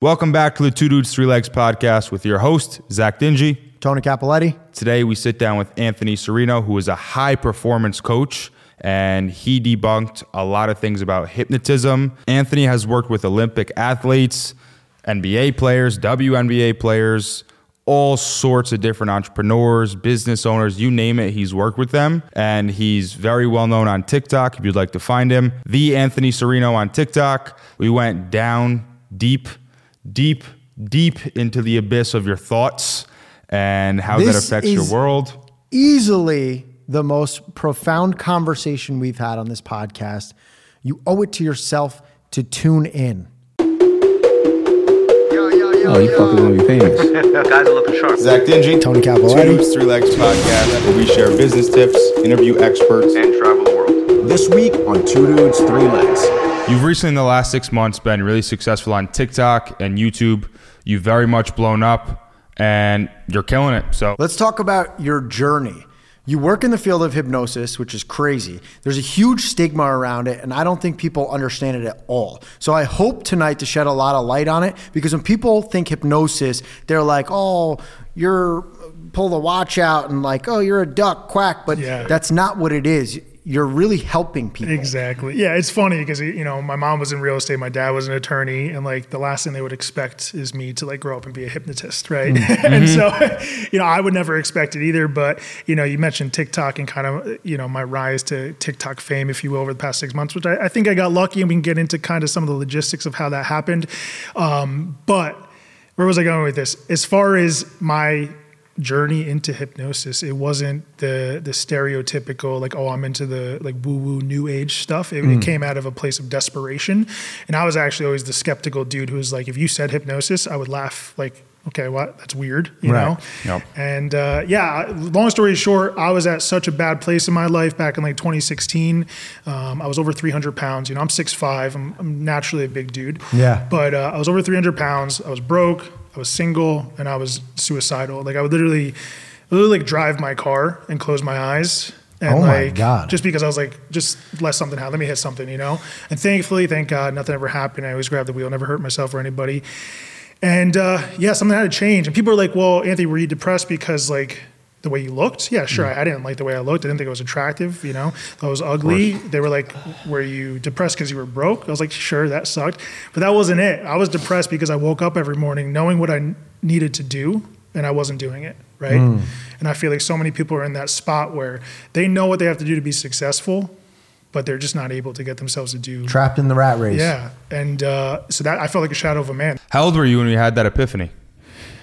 Welcome back to the Two Dudes Three Legs podcast with your host, Zac Dingee. Tony Cappelletti. Today we sit down with Anthony Serino, who is a high performance coach, and he debunked a lot of things about hypnotism. Anthony has worked with Olympic athletes, NBA players, WNBA players, all sorts of different entrepreneurs, business owners, you name it, he's worked with them. And he's very well known on TikTok if you'd like to find him. The Anthony Serino on TikTok. We went down deep deep, deep into the abyss of your thoughts and how This that affects your world. Easily the most profound conversation we've had on this podcast. You owe it to yourself to tune in. Oh, you fucking gonna be famous. Guys are looking sharp. Zac Dingee, Tony Two Dudes, Three Legs podcast, where we share business tips, interview experts. And travel the world. This week on Two Dudes, Three Legs. You've recently, in the last six months, been really successful on TikTok and YouTube. You've very much blown up and you're killing it. So Let's talk about your journey. You work in the field of hypnosis, which is crazy. There's a huge stigma around it, and I don't think people understand it at all. So I hope tonight to shed a lot of light on it because when people think hypnosis, they're like, oh, you're pull the watch out and like, oh, you're a duck, quack. But Yeah. that's not what it is. You're really helping people. Exactly. Yeah, it's funny because you know my mom was in real estate, my dad was an attorney, and like the last thing they would expect is me to like grow up and be a hypnotist, right? and so, you know, I would never expect it either. But you know, you mentioned TikTok and kind of you know my rise to TikTok fame, if you will, over the past six months, which I, I think I got lucky, and we can get into kind of some of the logistics of how that happened. Um, but where was I going with this? As far as my journey into hypnosis, it wasn't the the stereotypical like, oh, I'm into the like woo woo new age stuff. It, it came out of a place of desperation, and I was actually always the skeptical dude who was like, if you said hypnosis, I would laugh like. Okay, what? That's weird, you Right. know. Yep. And uh, yeah, long story short, I was at such a bad place in my life back in like 2016. Um, I was over 300 pounds. You know, I'm 6'5". I'm, I'm naturally a big dude. Yeah. But uh, I was over 300 pounds. I was broke. I was single, and I was suicidal. Like I would literally, literally like drive my car and close my eyes. And Oh my like, God. Just because I was like, just let something happen. Let me hit something, you know. And thankfully, thank God, nothing ever happened. I always grabbed the wheel, never hurt myself or anybody. And uh, yeah, something had to change. And people are like, well, Anthony, were you depressed because like the way you looked? Yeah, sure. I, I didn't like the way I looked. I didn't think I was attractive. You know, I was ugly. They were like, were you depressed because you were broke? I was like, sure, that sucked. But that wasn't it. I was depressed because I woke up every morning knowing what I n- needed to do and I wasn't doing it. Right. And I feel like so many people are in that spot where they know what they have to do to be successful, but they're just not able to get themselves to do. Trapped in the rat race. Yeah. And uh, so that I felt like a shadow of a man. how old were you when you had that epiphany?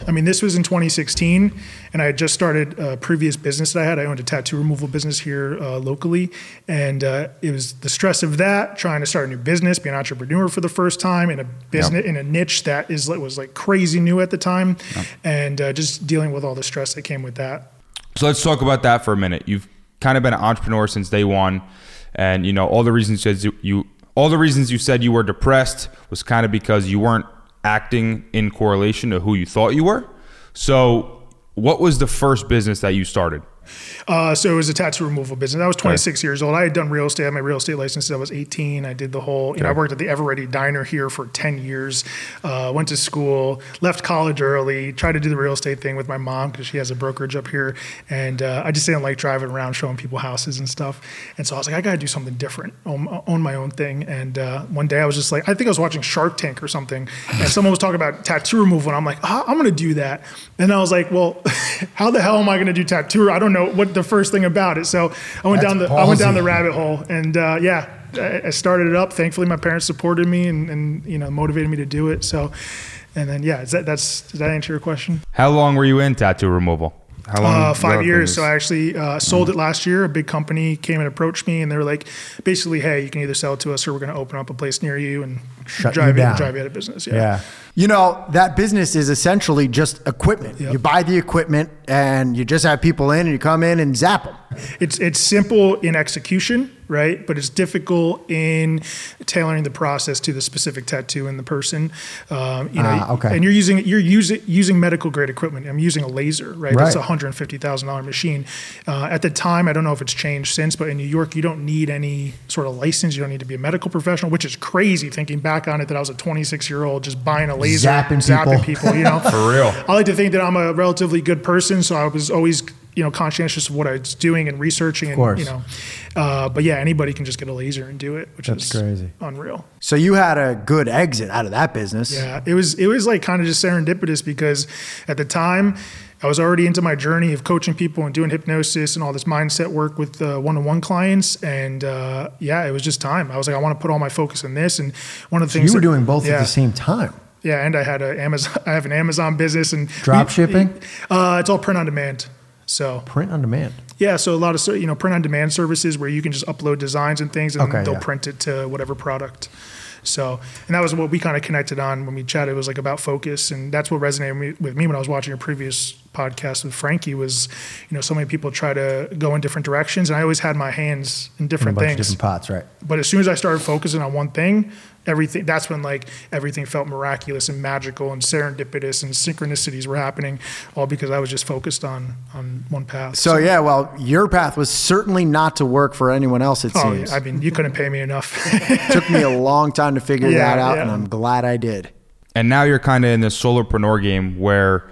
I mean, this was in 2016, and I had just started a previous business that I had. I owned a tattoo removal business here uh, locally, and uh, it was the stress of that, trying to start a new business, be an entrepreneur for the first time in a business in a niche that is was like crazy new at the time, and uh, just dealing with all the stress that came with that. So let's talk about that for a minute. You've kind of been an entrepreneur since day one, and you know all the reasons you said you all the reasons you said you were depressed was kind of because you weren't acting in correlation to who you thought you were. So, what was the first business that you started? Uh, so it was a tattoo removal business. I was 26 years old. I had done real estate. I had my real estate license since I was 18. I did the whole, you know, I worked at the Eveready Diner here for 10 years. Uh, went to school, left college early, tried to do the real estate thing with my mom because she has a brokerage up here. And uh, I just didn't like driving around showing people houses and stuff. And so I was like, I got to do something different, own, own my own thing. And uh, one day I was just like, I think I was watching Shark Tank or something. And someone was talking about tattoo removal. And I'm like, ah, I'm going to do that. And I was like, well, how the hell am I going to do tattoo? I don't know what the first thing about it. So I went That's down the I went down the rabbit hole, and uh, yeah, I, I started it up. Thankfully, my parents supported me and, and you know motivated me to do it. So, and then yeah, is that that's does that answer your question? How long were you in tattoo removal? How long? Uh, five years. So I actually uh, sold it last year. A big company came and approached me, and they were like, basically, hey, you can either sell it to us, or we're going to open up a place near you and Shut drive you down. drive you out of business. Yeah. Yeah. You know, that business is essentially just equipment. Yep. You buy the equipment and you just have people in and you come in and zap them. it's it's simple in execution, right? But it's difficult in tailoring the process to the specific tattoo and the person. Um, you know, Ah, okay. and you're using you're using using medical grade equipment. I'm using a laser, right? That's a hundred and fifty thousand dollar machine. Uh, at the time, I don't know if it's changed since, but in New York, you don't need any sort of license. You don't need to be a medical professional, which is crazy. Thinking back on it, that I was a 26 year old just buying a laser, Zapping people. you know, For real. I like to think that I'm a relatively good person, so I was always, you know, conscientious of what I was doing and researching, and course. you know, uh, but yeah, anybody can just get a laser and do it, which That's is crazy. unreal. So you had a good exit out of that business. Yeah, it was it was like kind of just serendipitous because at the time I was already into my journey of coaching people and doing hypnosis and all this mindset work with uh, one-on-one clients, and uh, yeah, it was just time. I was like, I want to put all my focus on this, and one of the things You were that- doing both at the same time. Yeah, and I had a Amazon. I have an Amazon business and Drop shipping? Uh, it's all print on demand. So Print on demand. yeah, so a lot of you know print on demand services where you can just upload designs and things, and Okay, they'll yeah. print it to whatever product. So, and that was what we kind of connected on when we chatted. It was like about focus, and that's what resonated with me when I was watching your previous podcast with Frankie. Was you know so many people try to go in different directions, and I always had my hands in In different of things. different pots, right? But as soon as I started focusing on one thing, everything that's when like everything felt miraculous and magical and serendipitous and synchronicities were happening, all because I was just focused on on one path. So yeah, well, your path was certainly not to work for anyone else. It Oh, seems. yeah, I mean, you couldn't pay me enough. took me a long time to figure Yeah, that out, yeah. and I'm glad I did. And now you're kind of in this solopreneur game where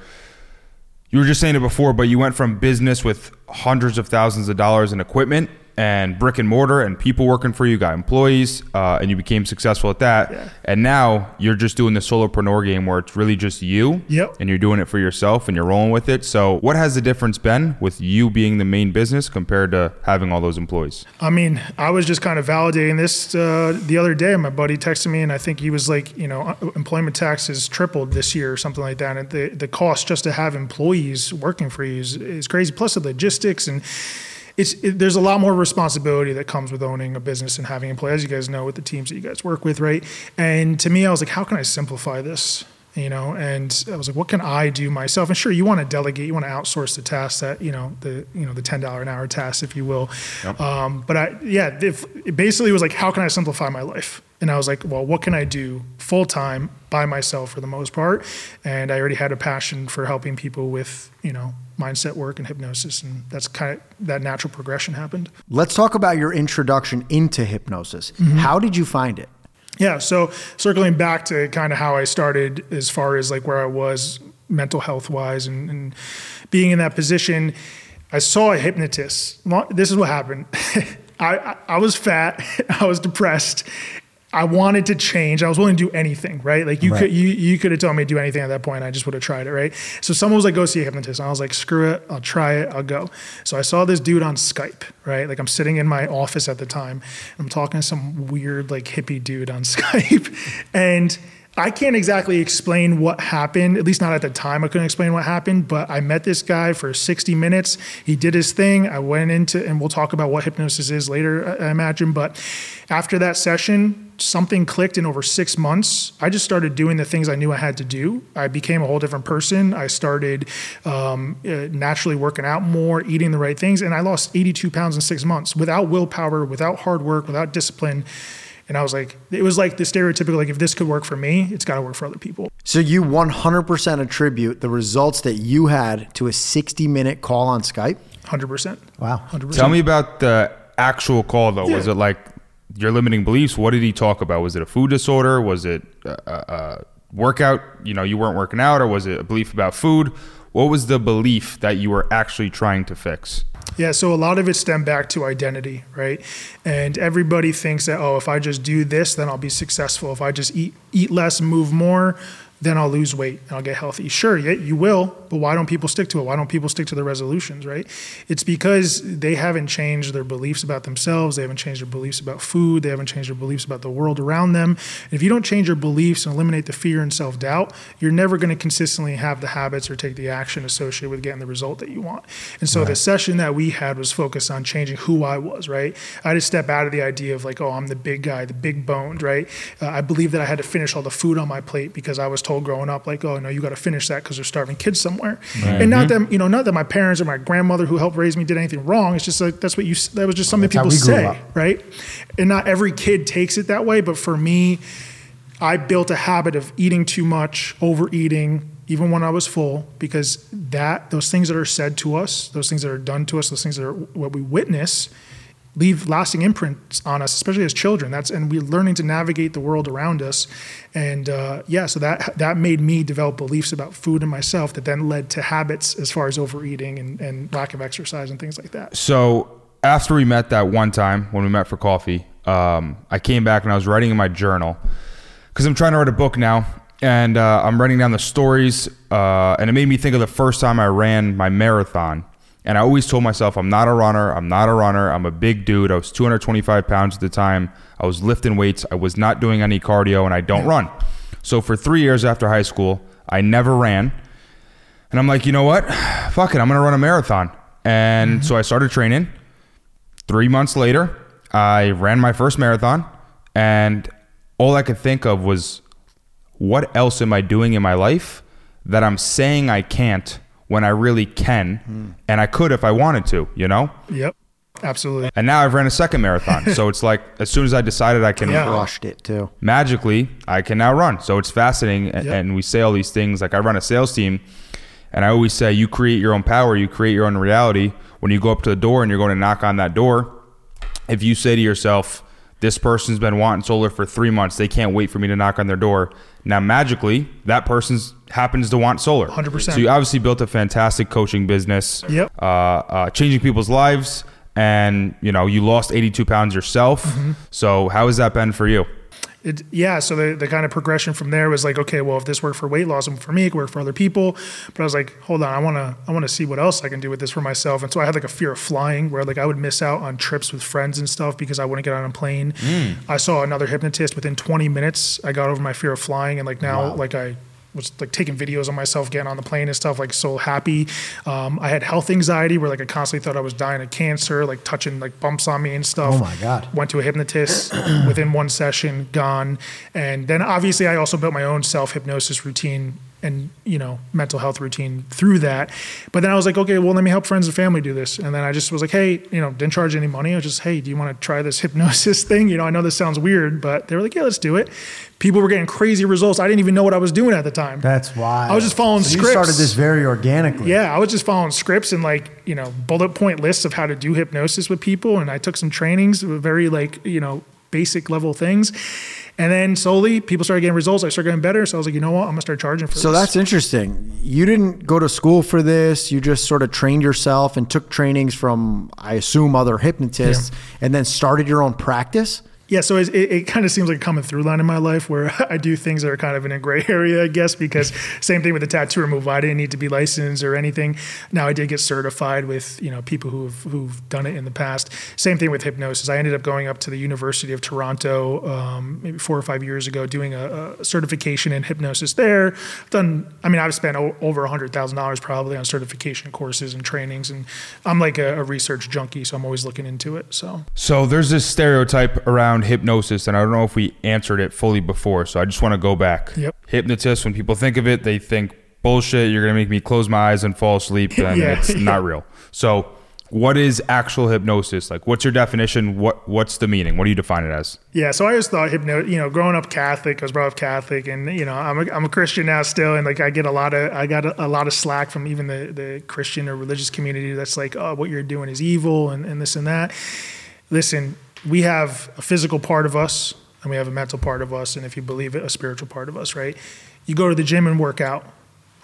you were just saying it before, but you went from business with hundreds of thousands of dollars in equipment and brick and mortar and people working for you, got employees, uh, and you became successful at that. Yeah. And now you're just doing the solopreneur game where it's really just you Yep. and you're doing it for yourself and you're rolling with it. So, what has the difference been with you being the main business compared to having all those employees? I mean, I was just kind of validating this uh, the other day. My buddy texted me, and I think he was like, you know, uh, employment tax has tripled this year or something like that. And the, the cost just to have employees working for you is, is crazy. Plus the logistics and it's it, there's a lot more responsibility that comes with owning a business and having employees. As you guys know, with the teams that you guys work with, right? And to me, I was like, how can I simplify this? You know, and I was like, what can I do myself? And sure, you want to delegate, you want to outsource the tasks that you know the you know the ten dollar an hour tasks, if you will. Um, but I yeah, if, it basically was like, how can I simplify my life? And I was like, well, what can I do full time by myself for the most part? And I already had a passion for helping people with you know mindset work and hypnosis, and that's kind of that natural progression happened. Let's talk about your introduction into hypnosis. Mm-hmm. How did you find it? Yeah. So circling back to kind of how I started as far as like where I was mental health wise and, and being in that position, I saw a hypnotist. This is what happened. I, I, I was fat. I was depressed. I wanted to change. I was willing to do anything, right? Like you Right. could you you could have told me to do anything at that point. I just would have tried it, right? So someone was like, "Go see a hypnotist." And I was like, "Screw it, I'll try it. I'll go." So I saw this dude on Skype, right? Like I'm sitting in my office at the time. I'm talking to some weird like hippie dude on Skype, and I can't exactly explain what happened. At least not at the time. I couldn't explain what happened. But I met this guy for 60 minutes. He did his thing. I went into, and we'll talk about what hypnosis is later, I imagine. But after that session, something clicked in over six months. I just started doing the things I knew I had to do. I became a whole different person. I started um, uh, naturally working out more, eating the right things, and I lost 82 pounds in six months without willpower, without hard work, without discipline. And I was like, it was like the stereotypical, like, if this could work for me, it's got to work for other people. So you 100% attribute the results that you had to a 60 minute call on Skype? 100%. Wow. 100%. Tell me about the actual call though. Was it like your limiting beliefs? What did he talk about? Was it a food disorder? Was it a, a, a workout? You know, you weren't working out, or was it a belief about food? What was the belief that you were actually trying to fix? Yeah, so a lot of it stemmed back to identity, right? And everybody thinks that oh, if I just do this, then I'll be successful. If I just eat eat less, move more, then I'll lose weight and I'll get healthy. Sure, yeah, you will, but why don't people stick to it? Why don't people stick to their resolutions, right? It's because they haven't changed their beliefs about themselves. They haven't changed their beliefs about food. They haven't changed their beliefs about the world around them. And if you don't change your beliefs and eliminate the fear and self doubt, you're never going to consistently have the habits or take the action associated with getting the result that you want. And so the session that we had was focused on changing who I was, right? I had to step out of the idea of like, oh, I'm the big guy, the big boned, right? Uh, I believe that I had to finish all the food on my plate because I was told told growing up, like, oh no, you got to finish that because there's starving kids somewhere. And not that you know, not that my parents or my grandmother who helped raise me did anything wrong. It's just like that's what you. That was just something how people say, right? And not every kid takes it that way, but for me, I built a habit of eating too much, overeating, even when I was full, because that those things that are said to us, those things that are done to us, those things that are what we witness, leave lasting imprints on us, especially as children. That's and we're learning to navigate the world around us, and uh, yeah, so that that made me develop beliefs about food and myself that then led to habits as far as overeating and, and lack of exercise and things like that. So after we met that one time when we met for coffee, um, I came back and I was writing in my journal because I'm trying to write a book now, and uh, I'm writing down the stories, uh, and it made me think of the first time I ran my marathon. And I always told myself, I'm not a runner. I'm not a runner. I'm a big dude. I was 225 pounds at the time. I was lifting weights. I was not doing any cardio, and I don't run. So for three years after high school, I never ran. And I'm like, you know what? Fuck it. I'm going to run a marathon. And mm-hmm. so I started training. Three months later, I ran my first marathon. And all I could think of was, what else am I doing in my life that I'm saying I can't when I really can? Hmm. And I could if I wanted to, you know? Yep, absolutely. And now I've ran a second marathon. so it's like, as soon as I decided I can Yeah. Crushed it too. magically I can now run. So it's fascinating. Yep. And we say all these things like I run a sales team and I always say you create your own power, you create your own reality. When you go up to the door and you're going to knock on that door, if you say to yourself, this person's been wanting solar for three months, they can't wait for me to knock on their door. Now magically, that person happens to want solar. 100%. So you obviously built a fantastic coaching business. Yep. Uh, uh, changing people's lives. And you know you lost 82 pounds yourself. Mm-hmm. So how has that been for you? It, yeah, so the, the kind of progression from there was like, okay, well, if this worked for weight loss and for me, it could work for other people. But I was like, hold on, I wanna I wanna see what else I can do with this for myself. And so I had like a fear of flying, where like I would miss out on trips with friends and stuff because I wouldn't get on a plane. Hmm. I saw another hypnotist within 20 minutes. I got over my fear of flying, and like now, like I was like taking videos of myself getting on the plane and stuff, like so happy. Um, I had health anxiety where like I constantly thought I was dying of cancer, like touching like bumps on me and stuff. Oh my God. Went to a hypnotist within one session, gone. And then obviously I also built my own self hypnosis routine and you know mental health routine through that. But then I was like, okay, well let me help friends and family do this. And then I just was like, hey, you know, didn't charge any money. I was just, hey, do you want to try this hypnosis thing? You know, I know this sounds weird, but they were like, yeah, let's do it. People were getting crazy results. I didn't even know what I was doing at the time. That's why I was just following so scripts. You started this very organically. Yeah, I was just following scripts and like, you know, bullet point lists of how to do hypnosis with people. And I took some trainings, very like, you know, basic level things. And then slowly people started getting results. I started getting better. So I was like, you know what? I'm going to start charging for So this. that's interesting. You didn't go to school for this. You just sort of trained yourself and took trainings from, I assume, other hypnotists, and then started your own practice. Yeah, so it, it, it kind of seems like a common through line in my life where I do things that are kind of in a gray area, I guess, because same thing with the tattoo removal. I didn't need to be licensed or anything. Now I did get certified with you know people who've who've done it in the past. Same thing with hypnosis. I ended up going up to the University of Toronto um, maybe four or five years ago, doing a, a certification in hypnosis there. Done. I mean, I've spent o- over a hundred thousand dollars probably on certification courses and trainings, and I'm like a, a research junkie, so I'm always looking into it. So So there's this stereotype around hypnosis, and I don't know if we answered it fully before. So I just want to go back. Yep. Hypnotist. When people think of it, they think bullshit. You're gonna make me close my eyes and fall asleep, and Yeah. it's not real. So, what is actual hypnosis? Like, what's your definition? What What's the meaning? What do you define it as? Yeah, so I always thought hypno, you know, growing up Catholic, I was brought up Catholic, and you know, I'm a, I'm a Christian now still, and like I get a lot of I got a, a lot of slack from even the the Christian or religious community that's like, oh, what you're doing is evil, and, and this and that. Listen, we have a physical part of us, and we have a mental part of us, and if you believe it, a spiritual part of us, right? You go to the gym and work out,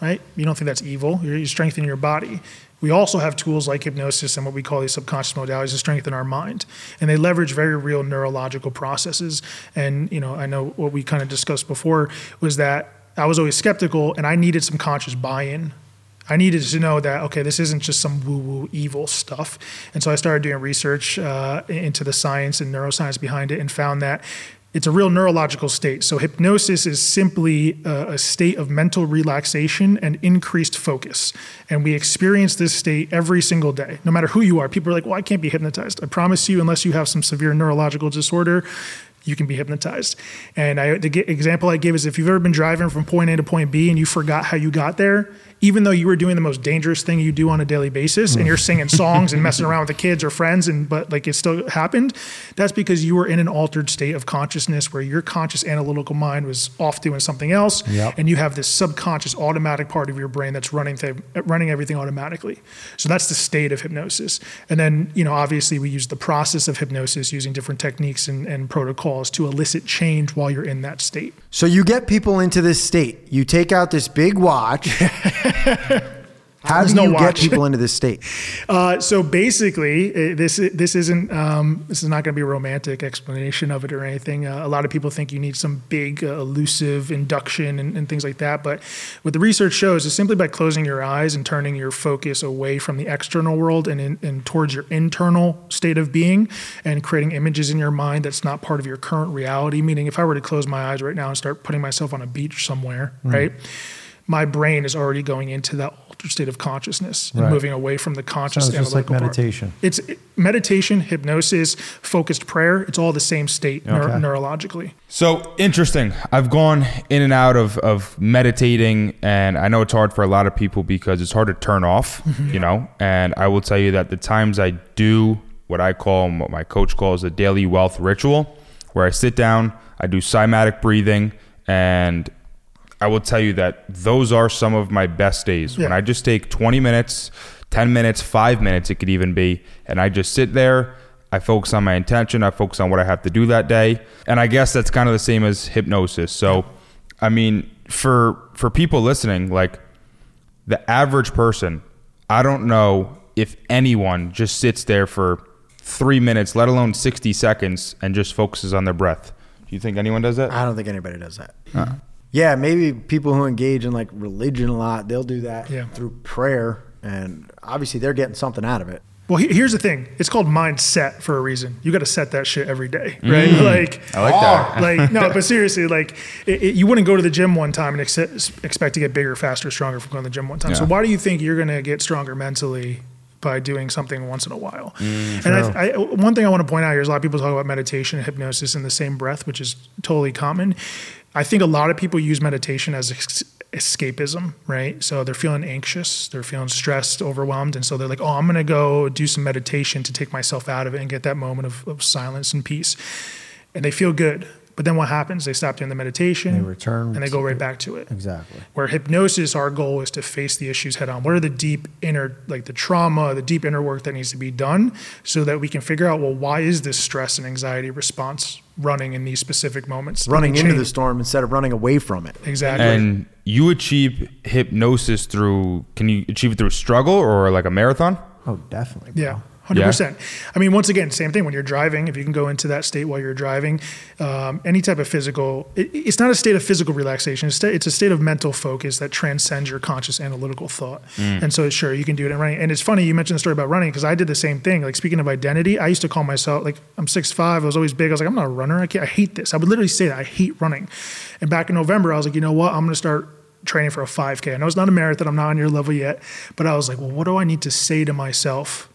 right? You don't think that's evil. You're, you're strengthening your body. We also have tools like hypnosis and what we call these subconscious modalities to strengthen our mind, and they leverage very real neurological processes. And you know, I know what we kind of discussed before was that I was always skeptical, and I needed some conscious buy-in. I needed to know that okay, this isn't just some woo-woo evil stuff, and so I started doing research uh, into the science and neuroscience behind it, and found that it's a real neurological state. So hypnosis is simply a, a state of mental relaxation and increased focus, and we experience this state every single day, no matter who you are. People are like, "Well, I can't be hypnotized." I promise you, unless you have some severe neurological disorder, you can be hypnotized. And I, the example I give is if you've ever been driving from point A to point B and you forgot how you got there, even though you were doing the most dangerous thing you do on a daily basis and you're singing songs and messing around with the kids or friends and but like it still happened that's because you were in an altered state of consciousness where your conscious analytical mind was off doing something else Yep. and you have this subconscious automatic part of your brain that's running th- running everything automatically so that's the state of hypnosis and then you know obviously we use the process of hypnosis using different techniques and, and protocols to elicit change while you're in that state So you get people into this state. You take out this big watch. How There's do no you get people into this state? Uh, so basically, uh, this this isn't um, this is not going to be a romantic explanation of it or anything. Uh, a lot of people think you need some big uh, elusive induction and, and things like that, but what the research shows is simply by closing your eyes and turning your focus away from the external world and in, and towards your internal state of being, and creating images in your mind that's not part of your current reality. Meaning, if I were to close my eyes right now and start putting myself on a beach somewhere, right? My brain is already going into that altered state of consciousness and Right. moving away from the conscious Sounds just like analytical part. meditation. It's it- meditation, hypnosis, focused prayer. It's all the same state neur- Okay. neurologically. So interesting. I've gone in and out of, of meditating, and I know it's hard for a lot of people because it's hard to turn off, mm-hmm. you know. And I will tell you that the times I do what I call, what my coach calls a daily wealth ritual, where I sit down, I do somatic breathing, and I will tell you that those are some of my best days. When I just take 20 minutes, 10 minutes, five minutes, it could even be, and I just sit there. I focus on my intention. I focus on what I have to do that day. And I guess that's kind of the same as hypnosis. So, I mean, for for people listening, like the average person, I don't know if anyone just sits there for three minutes, let alone 60 seconds, and just focuses on their breath. Do you think anyone does that? I don't think anybody does that. Uh, Yeah, maybe people who engage in like religion a lot, they'll do that Yeah. through prayer, and obviously they're getting something out of it. Well, he- here's the thing. It's called mindset for a reason. You got to set that shit every day, mm. right? Like, I like that. like no, but seriously, like it, it- you wouldn't go to the gym one time and ex- expect to get bigger, faster, stronger from going to the gym one time. So why do you think you're going to get stronger mentally by doing something once in a while? Mm, and I, I, one thing I want to point out here is a lot of people talk about meditation and hypnosis in the same breath, which is totally common. I think a lot of people use meditation as ex- escapism, right? So they're feeling anxious, they're feeling stressed, overwhelmed. And so they're like, oh, I'm going to go do some meditation to take myself out of it and get that moment of, of silence and peace. And they feel good. But then what happens? They stop doing the meditation They return and they go right back to it. Exactly. Where hypnosis, our goal is to face the issues head on. What are the deep inner, like the trauma, the deep inner work that needs to be done so that we can figure out, well, why is this stress and anxiety response running in these specific moments? Running into the storm instead of running away from it. Exactly. And you achieve hypnosis through, can you achieve it through struggle or like a marathon? Oh, definitely. bro. Yeah. Hundred percent. I mean, once again, same thing when you're driving. If you can go into that state while you're driving, um, any type of physical, it, it's not a state of physical relaxation. It's, it's a state of mental focus that transcends your conscious analytical thought. And so, sure, you can do it in running. And it's funny you mentioned the story about running because I did the same thing. Like speaking of identity, I used to call myself like I'm six five. I was always big. I was like I'm not a runner. I, can't, I hate this. I would literally say that I hate running. And back in November, I was like, you know what? I'm going to start training for a 5K. I know it's not a marathon. I'm not on your level yet, but I was like, well, what do I need to say to myself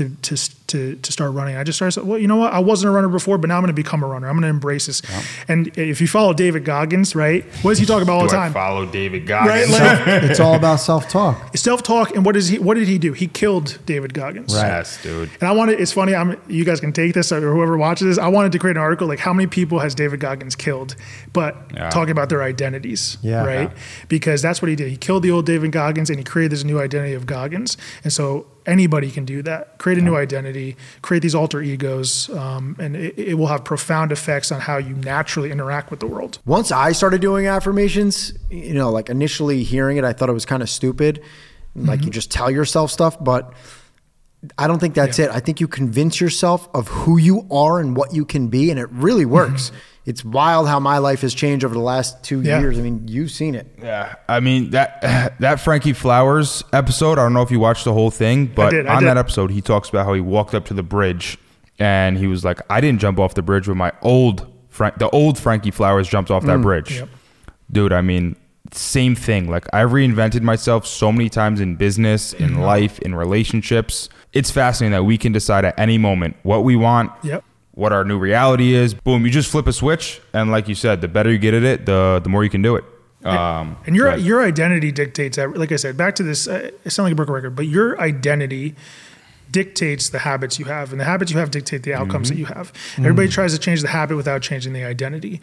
to to to to start running? I just started. saying, Well, you know what? I wasn't a runner before, but now I'm going to become a runner. I'm going to embrace this. And if you follow David Goggins, right? What does he talk about all the Do I time? follow David Right, Goggins? like It's all about self talk. self talk. And what is he? What did he do? He killed David Goggins. Right. yes, dude. And I wanted. It's funny. I'm. You guys can take this or whoever watches this. I wanted to create an article like how many people has David Goggins killed, but Yeah. talking about their identities. Yeah. Right. Because that's what he did. He killed the old David Goggins and he created this new identity of Goggins. And so anybody can do that. Create a new identity. Create these alter egos, um, and it, it will have profound effects on how you naturally interact with the world. Once I started doing affirmations, you know, like initially hearing it, I thought it was kind of stupid. Like you just tell yourself stuff, but I don't think that's Yeah. it. I think you convince yourself of who you are and what you can be, and it really works. It's wild how my life has changed over the last two Yeah. years. I mean, you've seen it. Yeah, I mean that that Frankie Flowers episode. I don't know if you watched the whole thing, but did, I on did. that episode, he talks about how he walked up to the bridge and he was like, "I didn't jump off the bridge, with my old Frank, the old Frankie Flowers jumped off that mm, bridge." Yep. Dude, I mean, same thing. Like I reinvented myself so many times in business, in mm-hmm. life, in relationships. It's fascinating that we can decide at any moment what we want, Yep. What our new reality is. Boom, you just flip a switch, and like you said, the better you get at it, the the more you can do it. Um, And your but- your identity dictates that. Like I said, back to this. Uh, it sounds like a broken record, but your identity dictates the habits you have, and the habits you have dictate the outcomes that you have. Everybody tries to change the habit without changing the identity.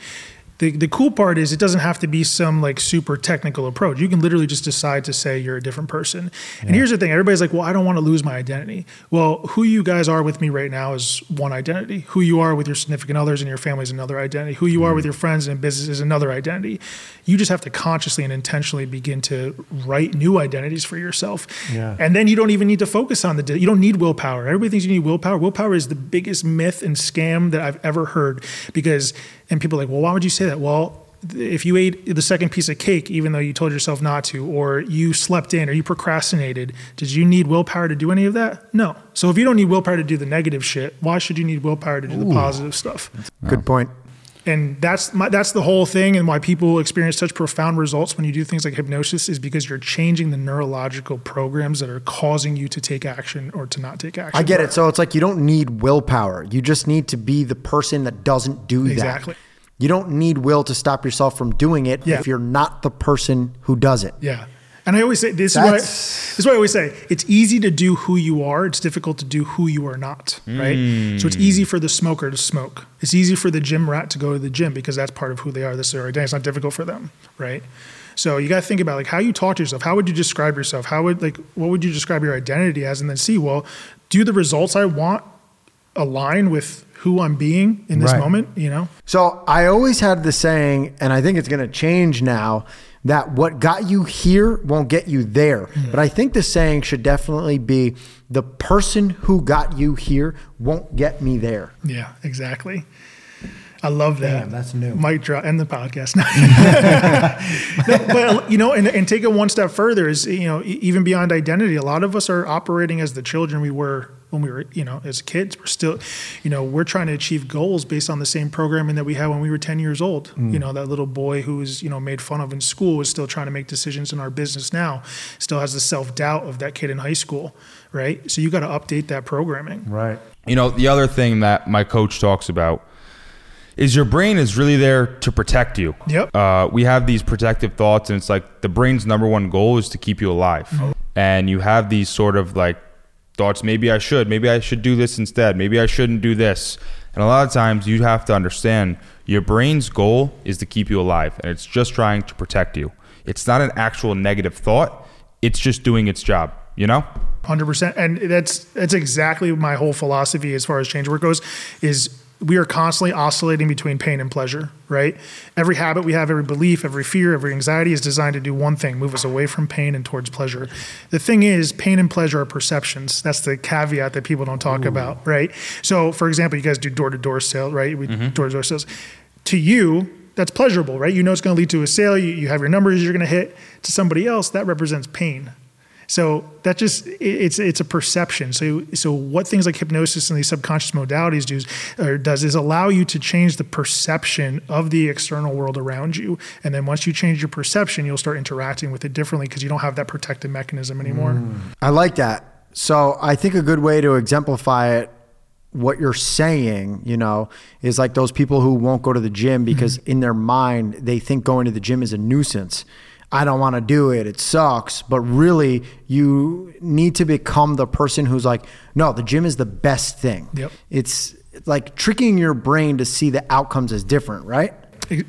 The, the cool part is it doesn't have to be some like super technical approach. You can literally just decide to say you're a different person. And here's the thing: everybody's like, "Well, I don't want to lose my identity." Well, who you guys are with me right now is one identity. Who you are with your significant others and your family is another identity. Who you are with mm. your friends and business is another identity. You just have to consciously and intentionally begin to write new identities for yourself. Yeah. And then you don't even need to focus on the. You don't need willpower. Everybody thinks you need willpower. Willpower is the biggest myth and scam that I've ever heard. Because and people are like, well, why would you say that? Well, if you ate the second piece of cake, even though you told yourself not to, or you slept in, or you procrastinated, did you need willpower to do any of that? No. So if you don't need willpower to do the negative shit, why should you need willpower to do the positive stuff? Good point. And that's my, that's the whole thing and why people experience such profound results when you do things like hypnosis is because you're changing the neurological programs that are causing you to take action or to not take action I get it. So it's like you don't need willpower. You just need to be the person that doesn't do that. Exactly. You don't need will to stop yourself from doing it Yeah. if you're not the person who does it. yeah and i always say this is what I, this is what i always say it's easy to do who you are it's difficult to do who you are not right? So it's easy for the smoker to smoke. It's easy for the gym rat to go to the gym because that's part of who they are. This is their identity. It's not difficult for them right? So you got to think about like how you talk to yourself. How would you describe yourself? How would like what would you describe your identity as? And then see well do the results i want align with who i'm being in this Right. moment you know? So I always had the saying, and I think it's going to change now, that what got you here won't get you there. Mm-hmm. But I think the saying should definitely be the person who got you here won't get me there. Yeah, exactly. I love that. Damn, that's new. Might drop end the podcast. No, but you know, and, and take it one step further is you know even beyond identity. A lot of us are operating as the children we were when we were you know as kids. We're still, you know, we're trying to achieve goals based on the same programming that we had when we were ten years old. You know, that little boy who was you know made fun of in school is still trying to make decisions in our business now. Still has the self doubt of that kid in high school, right? So you got to update that programming. Right. You know, the other thing that my coach talks about is your brain is really there to protect you. Yep. Uh, we have these protective thoughts, and it's like the brain's number one goal is to keep you alive. And you have these sort of like thoughts maybe I should, maybe I should do this instead, maybe I shouldn't do this. And a lot of times you have to understand your brain's goal is to keep you alive, and it's just trying to protect you. It's not an actual negative thought, it's just doing its job, you know? Hundred percent, and that's that's exactly my whole philosophy as far as change work goes. Is we are constantly oscillating between pain and pleasure, right? Every habit we have, every belief, every fear, every anxiety is designed to do one thing: move us away from pain and towards pleasure. The thing is, pain and pleasure are perceptions. That's the caveat that people don't talk about, right? So, for example, you guys do door to door sales, right? We door to door sales. To you, that's pleasurable, right? You know it's going to lead to a sale. You, you have your numbers you're going to hit. To somebody else, that represents pain. So that just it- it's it's a perception. So so what things like hypnosis and these subconscious modalities do or does is allow you to change the perception of the external world around you, and then once you change your perception, you'll start interacting with it differently because you don't have that protective mechanism anymore. Mm. I like that. So I think a good way to exemplify it, what you're saying, you know, is like those people who won't go to the gym because mm-hmm. in their mind they think going to the gym is a nuisance. I don't want to do it. It sucks. But really, you need to become the person who's like, no, the gym is the best thing. Yep. It's like tricking your brain to see the outcomes as different, right?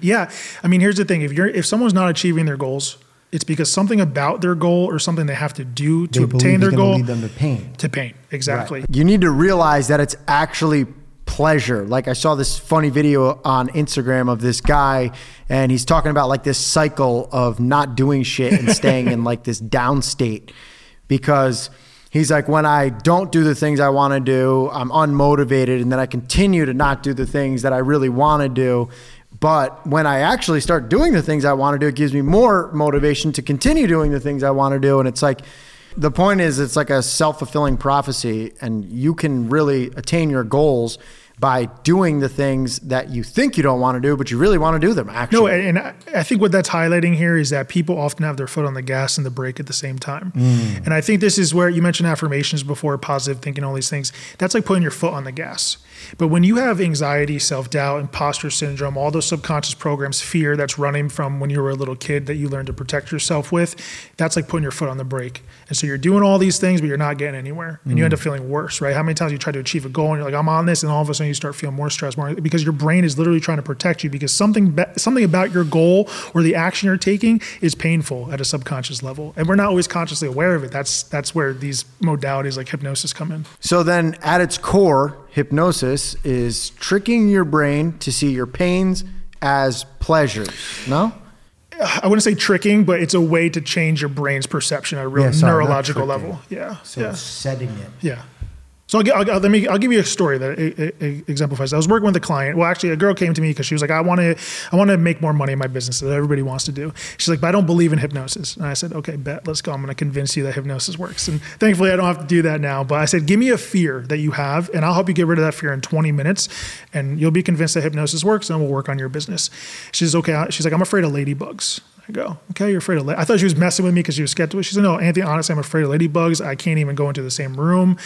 Yeah, I mean, here's the thing: if you're if someone's not achieving their goals, it's because something about their goal or something they have to do to They obtain believe their it's gonna goal lead them to pain. to pain. Exactly. You need to realize that it's actually pleasure. Like I saw this funny video on Instagram of this guy and he's talking about like this cycle of not doing shit and staying in like this down state because he's like when I don't do the things I want to do, I'm unmotivated and then I continue to not do the things that I really want to do. But when I actually start doing the things I want to do, it gives me more motivation to continue doing the things I want to do and it's like the point is it's like a self-fulfilling prophecy and you can really attain your goals by doing the things that you think you don't want to do, but you really want to do them. Actually, No, and, and I I think what that's highlighting here is that people often have their foot on the gas and the brake at the same time. Mm. And I think this is where you mentioned affirmations before, positive thinking, all these things. That's like putting your foot on the gas. But when you have anxiety, self doubt, imposter syndrome, all those subconscious programs, fear that's running from when you were a little kid that you learned to protect yourself with, that's like putting your foot on the brake. And so you're doing all these things, but you're not getting anywhere. And you end mm. up feeling worse, right? How many times you try to achieve a goal and you're like, I'm on this, and all of a sudden you start feeling more stressed, more because your brain is literally trying to protect you because something be- something about your goal or the action you're taking is painful at a subconscious level. And we're not always consciously aware of it. That's that's where these modalities like hypnosis come in. So then, at its core, hypnosis is tricking your brain to see your pains as pleasures. No? I wouldn't say tricking, but it's a way to change your brain's perception at a real Yeah, sorry, neurological level. Yeah. So yeah. setting it. Yeah. So I'll, I'll, let me. I'll give you a story that e- e- exemplifies. that. I was working with a client. Well, actually, a girl came to me because she was like, "I want to, I want to make more money in my business that everybody wants to do." She's like, "But I don't believe in hypnosis." And I said, "Okay, bet. Let's go. I'm going to convince you that hypnosis works." And thankfully, I don't have to do that now. But I said, "Give me a fear that you have, and I'll help you get rid of that fear in 20 minutes, and you'll be convinced that hypnosis works, and we'll work on your business." She's okay. She's like, "I'm afraid of ladybugs." I go, okay, you're afraid of. La-. I thought she was messing with me because she was skeptical. She said, no, Anthony, honestly, I'm afraid of ladybugs. I can't even go into the same room.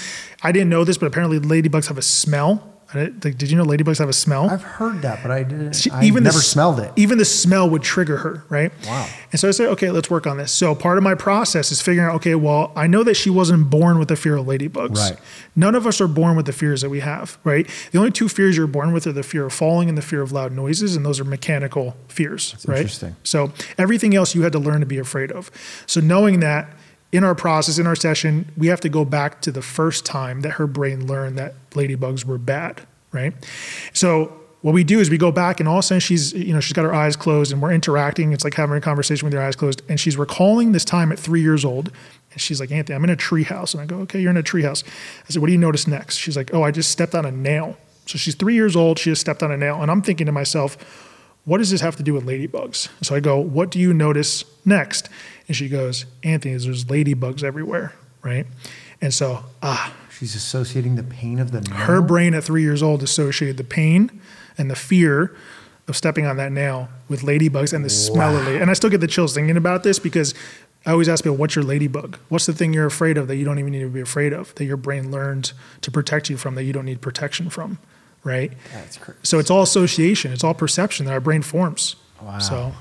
I didn't know this, but apparently ladybugs have a smell. I didn't- like, Did you know ladybugs have a smell? I've heard that, but I didn't. She- I never the smelled it. Even the smell would trigger her, right? Wow. And so I said, okay, let's work on this. So part of my process is figuring out, okay, well, I know that she wasn't born with the fear of ladybugs. Right. None of us are born with the fears that we have, right? The only two fears you're born with are the fear of falling and the fear of loud noises, and those are mechanical fears, right? interesting. So everything else you had to learn to be afraid of. So knowing that in our process, in our session, we have to go back to the first time that her brain learned that ladybugs were bad, right? So what we do is we go back and all of a sudden she's, you know, she's got her eyes closed and we're interacting. It's like having a conversation with your eyes closed. And she's recalling this time at three years old. And she's like, Anthony, I'm in a tree house. And I go, okay, you're in a tree house. I said, what do you notice next? She's like, oh, I just stepped on a nail. So she's three years old. She just stepped on a nail. And I'm thinking to myself, what does this have to do with ladybugs? So I go, what do you notice next? And she goes, Anthony, there's ladybugs everywhere, right? And so, ah, She's associating the pain of the nail. her brain at three years old associated the pain and the fear of stepping on that nail with ladybugs and the smell of lady. And I still get the chills thinking about this because I always ask people, what's your ladybug? What's the thing you're afraid of that you don't even need to be afraid of, that your brain learned to protect you from, that you don't need protection from, right? That's crazy. So it's all association, it's all perception that our brain forms. Wow. So,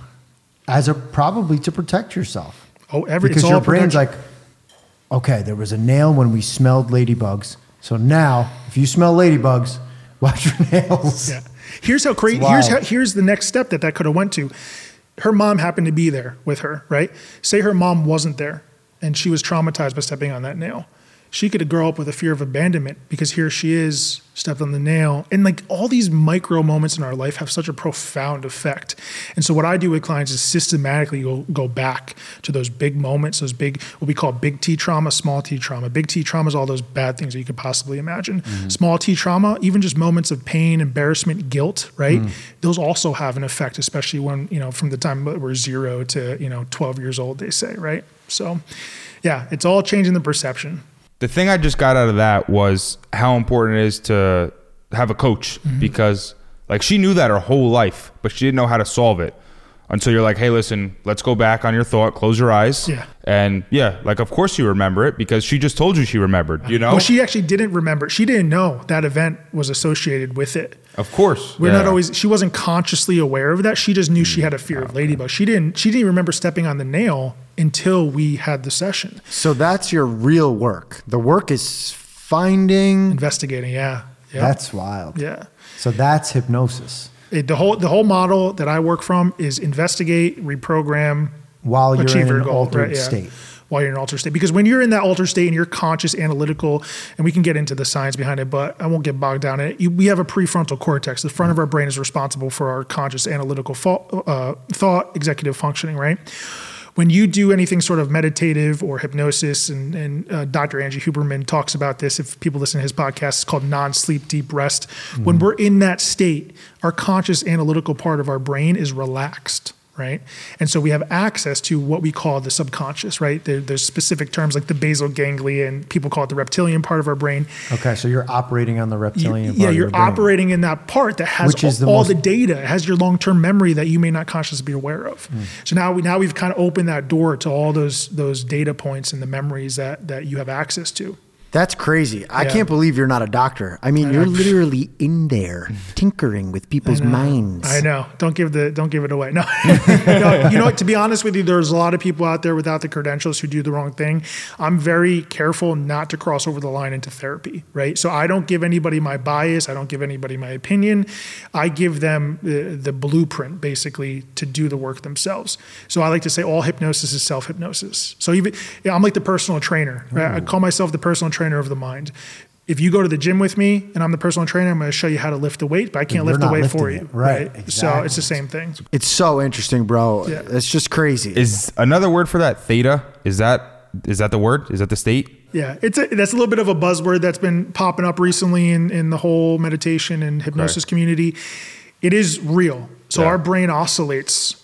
As a probably to protect yourself. oh, every because it's your all brain's like, okay, there was a nail when we smelled ladybugs. So now, if you smell ladybugs, watch your nails. Yeah. Here's how crazy. Here's how, here's the next step that that could have went to. Her mom happened to be there with her, right? Say her mom wasn't there, and she was traumatized by stepping on that nail. She could grow up with a fear of abandonment because here she is stepped on the nail, and like all these micro moments in our life have such a profound effect. And so what I do with clients is systematically go go back to those big moments, those big what we call big T trauma, small T trauma. Big T trauma is all those bad things that you could possibly imagine. Mm-hmm. Small T trauma, even just moments of pain, embarrassment, guilt, right? Mm. Those also have an effect, especially when you know from the time we're zero to you know 12 years old. They say, right? So, yeah, it's all changing the perception. The thing I just got out of that was how important it is to have a coach Mm-hmm. because like she knew that her whole life, but she didn't know how to solve it until you're like, hey, listen, let's go back on your thought, close your eyes. Yeah. And yeah, like of course you remember it because she just told you she remembered, you know? Well, she actually didn't remember. She didn't know that event was associated with it. of course. We're yeah. not always. She wasn't consciously aware of that. She just knew she mm. had a fear of ah, ladybugs. She didn't. She didn't even remember stepping on the nail until we had the session So that's your real work. The work is finding. investigating. Yeah, yeah, That's wild. yeah. So that's hypnosis. It, the whole the whole model that I work from is investigate, reprogram, While you're in an goal, altered right, yeah. state. While you're in an altered state, because when you're in that altered state and you're conscious, analytical, and we can get into the science behind it, but I won't get bogged down in it. You, we have a prefrontal cortex. The front of our brain is responsible for our conscious, analytical thought, uh, thought executive functioning. Right. When you do anything sort of meditative or hypnosis, and, and uh, Dr. Andrew Huberman talks about this. If people listen to his podcast, it's called non-sleep deep rest. When we're in that state, our conscious, analytical part of our brain is relaxed right? And so we have access to what we call the subconscious, right? There, there's specific terms like the basal ganglia, and people call it the reptilian part of our brain. Okay, so you're operating on the You- reptilian. yeah, part of you're your brain. operating in that part that has Which is all, the all the data, it has your long-term memory that you may not consciously be aware of. Hmm. So now we now we've kind of opened that door to all those those data points and the memories that that you have access to. That's crazy. I Yeah. can't believe you're not a doctor. I mean, you're literally in there tinkering with people's minds. I know. Don't give the don't give it away. No. no. You know what? To be honest with you, there's a lot of people out there without the credentials who do the wrong thing. I'm very careful not to cross over the line into therapy, right? So I don't give anybody my bias. I don't give anybody my opinion. I give them the, the blueprint basically to do the work themselves. So I like to say all hypnosis is self hypnosis. So even I'm like the personal trainer. Right? I call myself the personal trainer of the mind. If you go to the gym with me and I'm the personal trainer, I'm going to show you how to lift the weight, but I can't lift the weight for you. it. Right, So exactly. it's the same thing. It's so interesting, bro. Yeah. It's just crazy. Is another word for that theta? Is that is that the word? Is that the state? Yeah, it's a, that's a little bit of a buzzword that's been popping up recently in, in the whole meditation and hypnosis Okay. community. It is real. So Yeah. our brain oscillates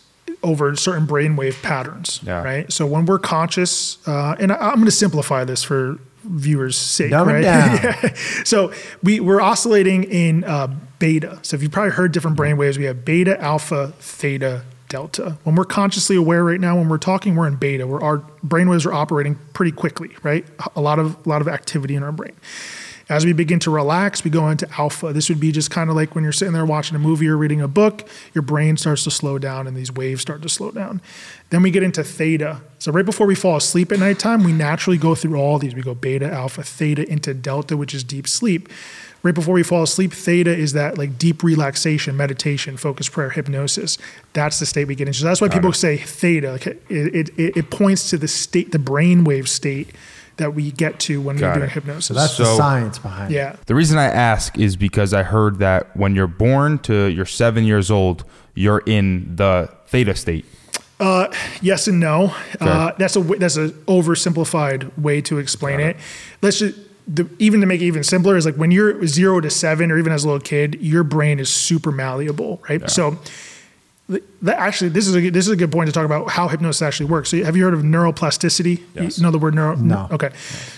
over certain brainwave patterns, Yeah. right? So when we're conscious, uh, and I, I'm going to simplify this for viewers' sake, Dumb right? down. so we we're oscillating in uh, beta. So if you've probably heard different brain waves, we have beta, alpha, theta, delta. When we're consciously aware right now, when we're talking, we're in beta. Where our brain waves are operating pretty quickly, right? A lot of a lot of activity in our brain. As we begin to relax, we go into alpha. This would be just kind of like when you're sitting there watching a movie or reading a book, your brain starts to slow down and these waves start to slow down. Then we get into theta. So right before we fall asleep at nighttime, we naturally go through all these. We go beta, alpha, theta into delta, which is deep sleep. Right before we fall asleep, theta is that like deep relaxation, meditation, focus, prayer, hypnosis. That's the state we get into. So that's why people say theta. Like it, it, it, it points to the state, the brainwave state that we get to when Got we're doing it. hypnosis. So that's the science behind it. yeah. The reason I ask is because I heard that when you're born to you're seven years old, you're in the theta state. Uh, yes and no. Uh, that's a w- that's an oversimplified way to explain it. Let's just the, even to make it even simpler is like when you're zero to seven or even as a little kid, your brain is super malleable, right? So. Th- That actually, this is a good- this is a good point to talk about how hypnosis actually works. So, have you heard of neuroplasticity? Yes. You know the word neuro. No. Okay.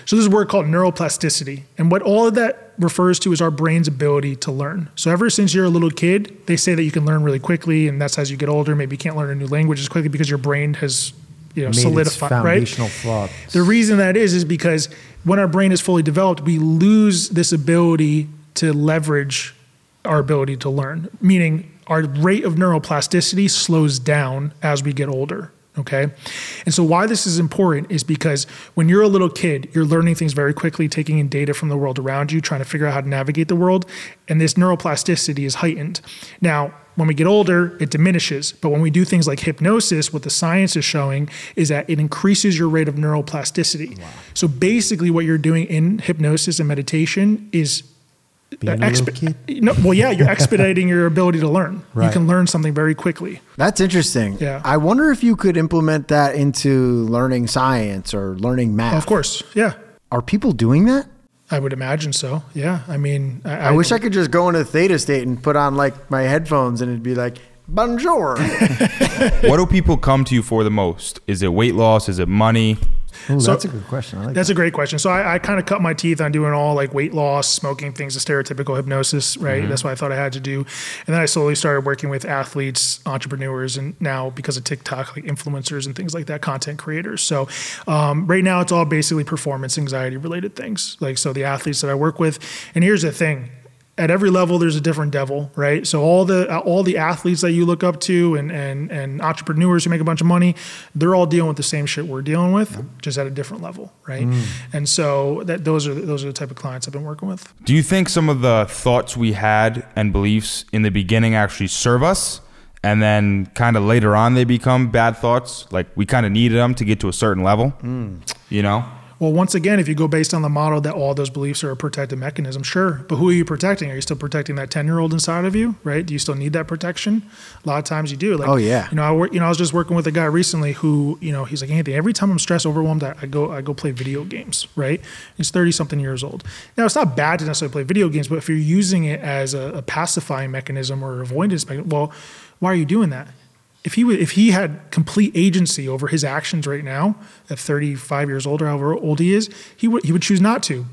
So, there's a word called neuroplasticity, and what all of that refers to is our brain's ability to learn. So, ever since you're a little kid, they say that you can learn really quickly, and that's as you get older. Maybe you can't learn a new language as quickly because your brain has, you know, Made its solidified. Right. foundational. The reason that is is because when our brain is fully developed, we lose this ability to leverage our ability to learn, meaning our rate of neuroplasticity slows down as we get older. Okay. And so, why this is important is because when you're a little kid, you're learning things very quickly, taking in data from the world around you, trying to figure out how to navigate the world. And this neuroplasticity is heightened. Now, when we get older, it diminishes. But when we do things like hypnosis, what the science is showing is that it increases your rate of neuroplasticity. So basically, what you're doing in hypnosis and meditation is Being a kid. no, well, yeah, you're expediting your ability to learn. You can learn something very quickly. That's interesting. Yeah. I wonder if you could implement that into learning science or learning math. Of course, yeah, Are people doing that? I would imagine so. Yeah, I mean, I, I, wish I could just go into theta state and put on like my headphones and it'd be like, bonjour. what do people come to you for the most? Is it weight loss? Is it money? Ooh, So- that's a good question. I like That's that. a great question. So I, I kind of cut my teeth on doing all like weight loss, smoking things, the stereotypical hypnosis, right? That's what I thought I had to do. And then I slowly started working with athletes, entrepreneurs, and now because of TikTok, like influencers and things like that, content creators. So um, right now it's all basically performance anxiety related things. Like so the athletes that I work with. And here's the thing. At every level, there's a different devil, right? So all the uh, all the athletes that you look up to, and and and entrepreneurs who make a bunch of money, they're all dealing with the same shit we're dealing with, just at a different level, right? Mm. And so that those are those are the type of clients I've been working with. Do you think some of the thoughts we had and beliefs in the beginning actually serve us? And then kind of later on they become bad thoughts? Like we kind of needed them to get to a certain level? Mm. You know? Well, once again, if you go based on the model that all those beliefs are a protective mechanism, sure. But who are you protecting? Are you still protecting that ten year old inside of you? Right? Do you still need that protection? A lot of times you do. Like, Oh, yeah. You know, I work. You know, I was just working with a guy recently who, you know, he's like Anthony. Every time I'm stressed, overwhelmed, I, I go, I go play video games. Right? He's thirty something years old. Now, it's not bad to necessarily play video games, but if you're using it as a, a pacifying mechanism or avoidance mechanism, well, why are you doing that? If he would, if he had complete agency over his actions right now, at 35 years old or however old he is, he would he would choose not to.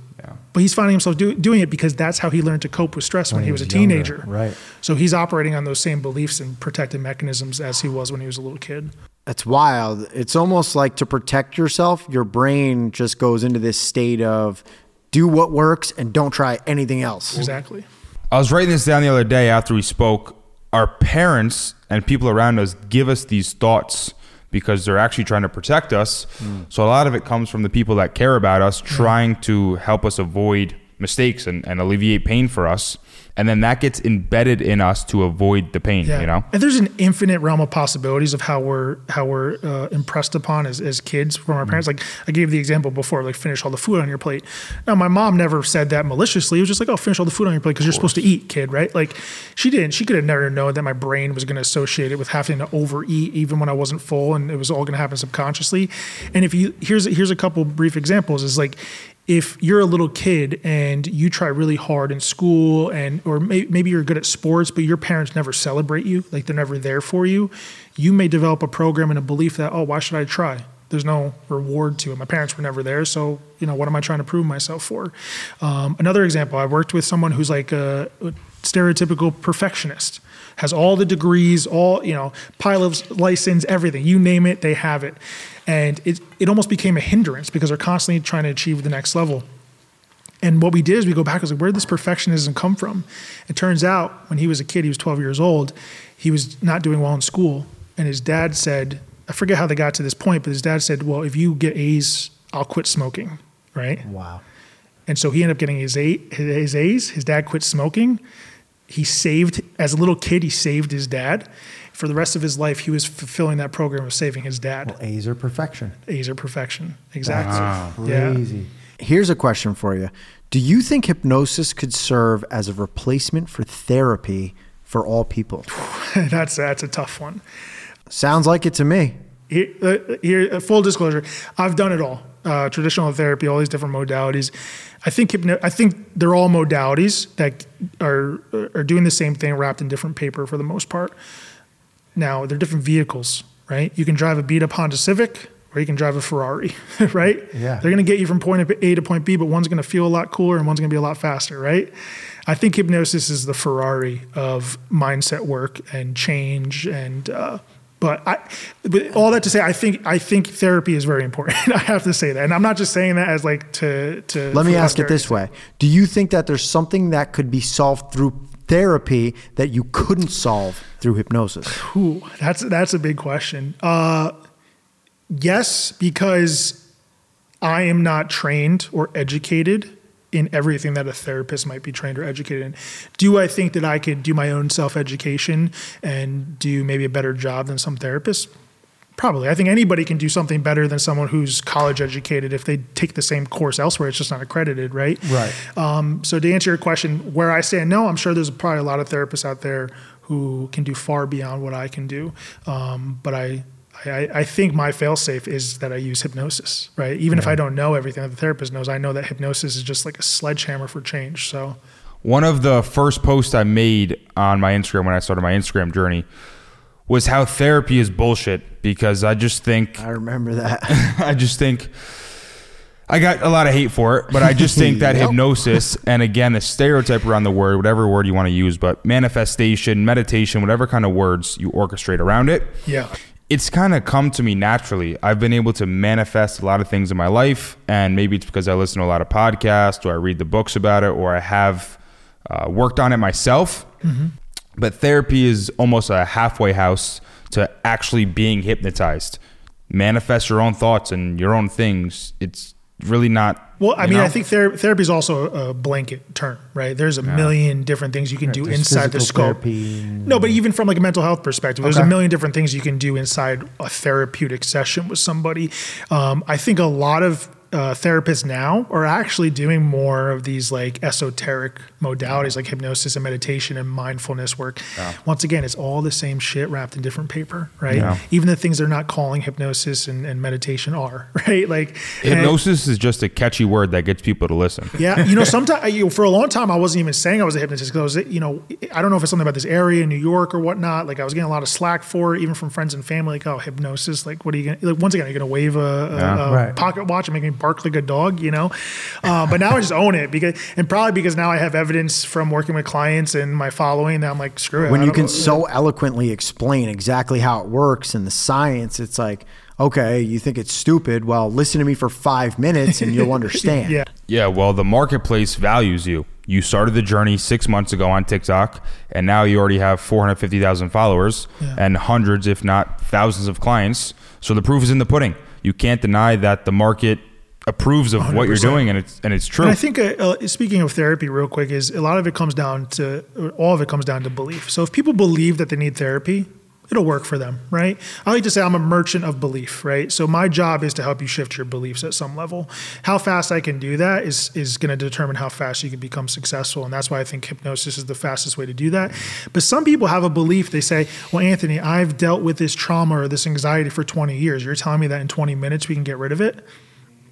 But he's finding himself do, doing it because that's how he learned to cope with stress when, When he he was, was a younger, teenager. right. So he's operating on those same beliefs and protective mechanisms as he was when he was a little kid. That's wild. It's almost like to protect yourself, your brain just goes into this state of do what works and don't try anything else. Exactly. I was writing this down the other day after we spoke. Our parents and people around us give us these thoughts because they're actually trying to protect us. Hmm. So a lot of it comes from the people that care about us hmm. trying to help us avoid mistakes and, and alleviate pain for us. And then that gets embedded in us to avoid the pain, Yeah. you know? And there's an infinite realm of possibilities of how we're how we're uh, impressed upon as, as kids from our parents. Like I gave the example before, like finish all the food on your plate. Now my mom never said that maliciously. It was just like, oh, finish all the food on your plate because you're supposed to eat, kid, right? Like she didn't. She could have never known that my brain was going to associate it with having to overeat even when I wasn't full, and it was all going to happen subconsciously. And if you here's here's a couple brief examples is like if you're a little kid and you try really hard in school and or may, maybe you're good at sports but your parents never celebrate you like they're never there for you you may develop a program and a belief that oh why should i try? There's no reward to it. My parents were never there so you know what am i trying to prove myself for? Um, another example i worked with someone who's like a, a stereotypical perfectionist has all the degrees all you know pilot's license everything you name it they have it and it, it almost became a hindrance because they're constantly trying to achieve the next level and what we did is we go back and was like, where did this perfectionism come from? It turns out when he was a kid, he was 12 years old, he was not doing well in school. And his dad said, I forget how they got to this point, but his dad said, well, if you get A's, I'll quit smoking, right? Wow. And so he ended up getting his, a, his A's. His dad quit smoking. He saved, as a little kid, he saved his dad. For the rest of his life, he was fulfilling that program of saving his dad. Well, A's are perfection. A's are perfection. Exactly. Yeah. Crazy. Here's a question for you Do you think hypnosis could serve as a replacement for therapy for all people? that's, that's a tough one. Sounds like it to me. here, uh, here uh, full disclosure i've done it all uh, traditional therapy all these different modalities. I think hypno- i think they're all modalities that are are doing the same thing wrapped in different paper for the most part. Now they're different vehicles right? You can drive a beat up honda civic or you can drive a ferrari right? Yeah. they're going to get you from point a to point b but one's going to feel a lot cooler and one's going to be a lot faster right? I think hypnosis is the ferrari of mindset work and change and uh, but I, but all that to say, I think I think therapy is very important. I have to say that, and I'm not just saying that as like to to. Let me ask it this way Do you think that there's something that could be solved through therapy that you couldn't solve through hypnosis? Ooh, that's that's a big question. Uh, yes, because I am not trained or educated in everything that a therapist might be trained or educated in. Do I think that I could do my own self education and do maybe a better job than some therapists? Probably. I think anybody can do something better than someone who's college educated if they take the same course elsewhere. It's just not accredited, right? Right. Um, so to answer your question, where I stand, no, I'm sure there's probably a lot of therapists out there who can do far beyond what I can do. Um, but I, I, I think my failsafe is that I use hypnosis, right? Even if I don't know everything that the therapist knows, I know that hypnosis is just like a sledgehammer for change. So One of the first posts I made on my Instagram when I started my Instagram journey was how therapy is bullshit because I just think I remember that. I just think I got a lot of hate for it, but I just think that Yep. hypnosis and again the stereotype around the word, whatever word you want to use, but manifestation, meditation, whatever kind of words you orchestrate around it, yeah, it's kind of come to me naturally. I've been able to manifest a lot of things in my life, and maybe it's because I listen to a lot of podcasts, or I read the books about it, or I have uh, worked on it myself. But therapy is almost a halfway house to actually being hypnotized. Manifest your own thoughts and your own things. It's really not. Well, I mean, know? I think ther- therapy is also a blanket term, right? There's a million different things you can do there's inside the scope. No, but even from like a mental health perspective, there's a million different things you can do inside a therapeutic session with somebody. Um, I think a lot of uh, therapists now are actually doing more of these like esoteric modalities like hypnosis and meditation and mindfulness work. Once again, it's all the same shit wrapped in different paper, right? Yeah. Even the things they're not calling hypnosis and, and meditation are, right? Like and- Hypnosis is just a catchy word that gets people to listen. yeah, you know, sometimes you know, for a long time I wasn't even saying I was a hypnotist because I was, you know, I don't know if it's something about this area in New York or whatnot. Like I was getting a lot of slack for it, even from friends and family. Like, oh, hypnosis. Like, what are you gonna? Like, once again, are you gonna wave a, a, Yeah. a Right. pocket watch and make me bark like a dog? You know, uh, but now I just own it because, and probably because now I have evidence from working with clients and my following that I'm like, screw it. when you don't- can so eloquently explain exactly how it works and the science, it's like, okay, you think it's stupid. Well, listen to me for five minutes and you'll understand. yeah. Yeah, well, the marketplace values you. You started the journey six months ago on TikTok, and now you already have 450,000 followers and hundreds, if not thousands, of clients. So the proof is in the pudding. You can't deny that the market approves of what you're doing, and it's and it's true. And I think, uh, uh, speaking of therapy, real quick, is a lot of it comes down to, all of it comes down to belief. So if people believe that they need therapy, it'll work for them, right? I like to say I'm a merchant of belief, right? So my job is to help you shift your beliefs at some level. How fast I can do that is is going to determine how fast you can become successful, and that's why I think hypnosis is the fastest way to do that. But some people have a belief. They say, "Well, Anthony, I've dealt with this trauma or this anxiety for 20 years. You're telling me that in 20 minutes we can get rid of it?"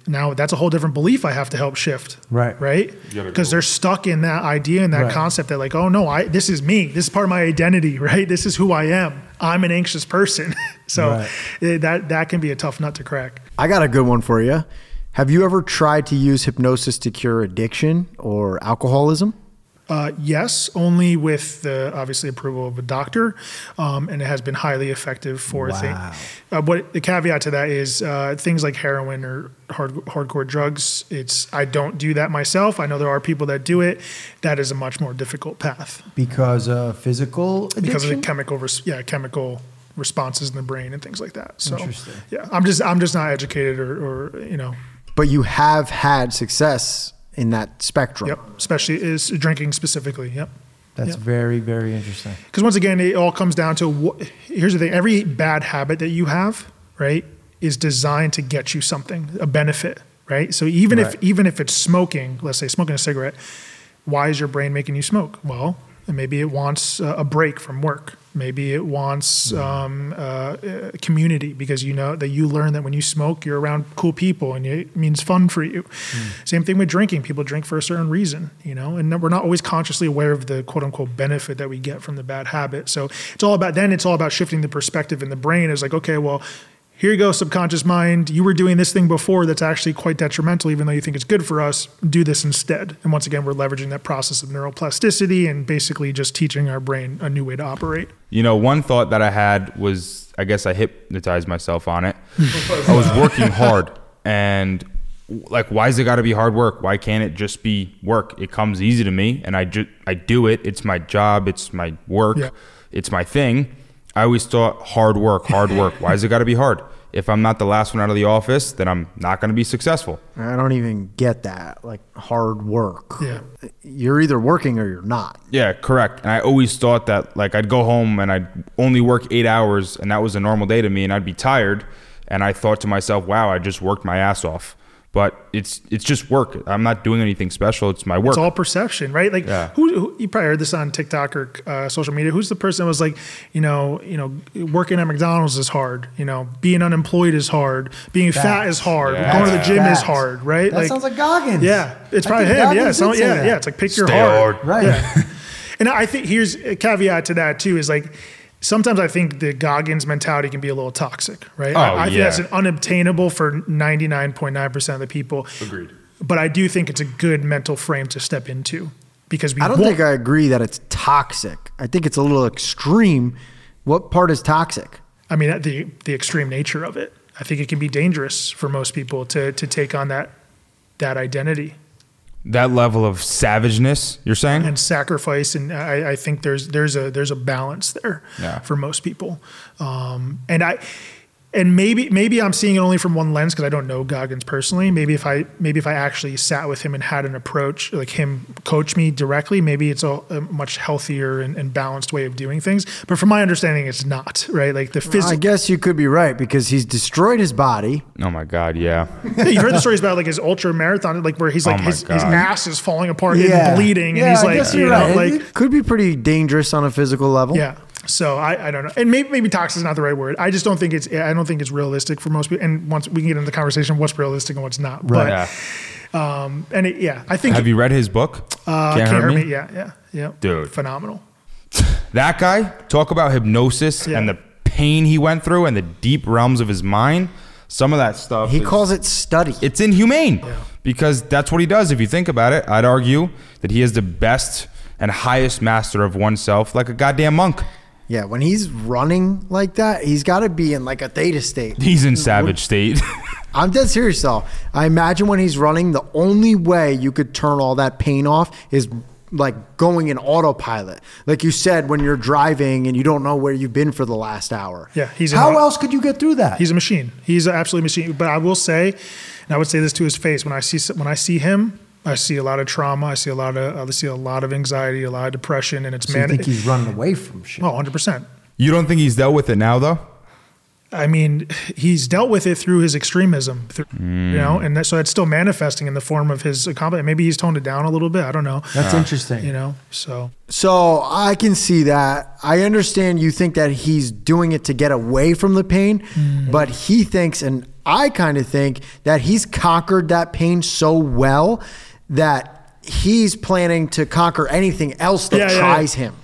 Now that's a whole different belief I have to help shift. Right. Right. Because they're stuck in that idea and that Right. concept that like, oh no, I this is me. This is part of my identity. Right. This is who I am. I'm an anxious person. so Right. eh, that that can be a tough nut to crack. I got a good one for you. Have you ever tried to use hypnosis to cure addiction or alcoholism? Uh, yes, only with the obviously approval of a doctor, um, and it has been highly effective for Wow. things. Uh, what the caveat to that is uh, things like heroin or hard, hardcore drugs. It's I don't do that myself. I know there are people that do it. That is a much more difficult path Because of physical addiction? because of the chemical, res- yeah, chemical responses in the brain and things like that. So Interesting. yeah, I'm just I'm just not educated or, or you know But you have had success in that spectrum. yep, especially is drinking specifically. Yep. That's Yep. very, very interesting. Because once again, it all comes down to what, here's the thing: every bad habit that you have, right, is designed to get you something, a benefit, right? So even Right. if even if it's smoking, let's say smoking a cigarette, why is your brain making you smoke? Well, maybe it wants a a break from work. Maybe it wants um, uh, community because you know that you learn that when you smoke, you're around cool people and it means fun for you. Same thing with drinking. People drink for a certain reason, you know, and we're not always consciously aware of the quote unquote benefit that we get from the bad habit. So it's all about then it's all about shifting the perspective in the brain. It's like, okay, well, here you go, subconscious mind. You were doing this thing before that's actually quite detrimental, even though you think it's good for us. Do this instead. And once again, we're leveraging that process of neuroplasticity and basically just teaching our brain a new way to operate. You know, one thought that I had was I guess I hypnotized myself on it. I was working hard and like why is it got to be hard work? Why can't it just be work? It comes easy to me and I just I do it. It's my job, it's my work. Yeah. It's my thing. I always thought hard work, hard work. why is it got to be hard? If I'm not the last one out of the office, then I'm not going to be successful. I don't even get that. Like hard work. Yeah. You're either working or you're not. Yeah, correct. And I always thought that like I'd go home and I'd only work eight hours and that was a normal day to me and I'd be tired. And I thought to myself, wow, I just worked my ass off. But it's it's just work. I'm not doing anything special. It's my work. It's all perception, right? Like Yeah. who, who you probably heard this on TikTok or uh, social media. Who's the person that was like, you know, you know, working at McDonald's is hard. You know, being unemployed is hard. Being fat is hard. Yeah. Going to the gym is hard, right? That sounds like Goggins. Yeah, it's I probably him. Goggins Yeah, so, yeah, that. yeah. It's like pick your Stay hard. hard. Right. Yeah. and I think here's a caveat to that too is like sometimes I think the Goggins mentality can be a little toxic, right? Oh, I, I think yeah. that's an unobtainable for 99.9% of the people. Agreed. But I do think it's a good mental frame to step into because we I don't won't- think I agree that it's toxic. I think it's a little extreme. What part is toxic? I mean, the the extreme nature of it. I think it can be dangerous for most people to to take on that that identity That level of savageness, you're saying? and sacrifice. And I, I think there's there's a there's a balance there Yeah. for most people. Um, and I and maybe maybe I'm seeing it only from one lens because I don't know Goggins personally. Maybe if I maybe if I actually sat with him and had an approach like him coach me directly, maybe it's a, a much healthier and, and balanced way of doing things. But from my understanding, it's not right. Like the physical. I guess you could be right because he's destroyed his body. Oh my God, yeah. yeah You've heard the stories about like his ultra marathon, like where he's like Oh my his, his ass is falling apart Yeah. and bleeding, Yeah, and he's I like, guess you you're know, right. like It could be pretty dangerous on a physical level. Yeah. So I, I don't know, and maybe maybe toxic is not the right word. I just don't think it's I don't think it's realistic for most people. And once we can get into the conversation, what's realistic and what's not. But Yeah. um, and it, yeah, I think Have you read his book? uh, can't, hurt me. Yeah, yeah, yeah, Dude. phenomenal. That guy, talk about hypnosis Yeah. and the pain he went through and the deep realms of his mind. Some of that stuff. He is- calls it study. it's inhumane because that's what he does. If you think about it, I'd argue that he is the best and highest master of oneself, like a goddamn monk. Yeah, when he's running like that, he's got to be in like a theta state. He's in savage state. I'm dead serious though. I imagine when he's running, the only way you could turn all that pain off is like going in autopilot. Like you said, when you're driving and you don't know where you've been for the last hour. Yeah, he's How au- else could you get through that? He's a machine. He's an absolute machine. But I will say, and I would say this to his face when I see when I see him. I see a lot of trauma. I see a lot of I see a lot of anxiety, a lot of depression, and it's so you man. think he's running away from shit? Oh, 100 percent. you don't think he's dealt with it now, though? I mean, he's dealt with it through his extremism, through, hmm. you know, and that, so it's still manifesting in the form of his accomplishment. Maybe he's toned it down a little bit. I don't know. That's interesting. You know, so So I can see that. I understand you think that he's doing it to get away from the pain, hmm. but he thinks, and I kind of think that he's conquered that pain so well that he's planning to conquer anything else that Yeah, yeah, yeah. tries him.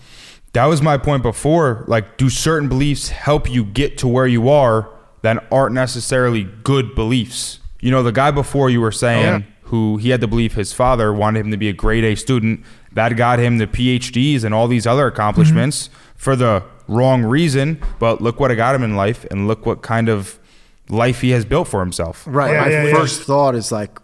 That was my point before. Like, do certain beliefs help you get to where you are that aren't necessarily good beliefs? You know, the guy before you were saying, yeah. who he had to believe his father wanted him to be a grade A student, that got him the PhDs and all these other accomplishments mm-hmm. for the wrong reason. But look what it got him in life, and look what kind of life he has built for himself. Right. Yeah, My yeah, yeah. first thought is like,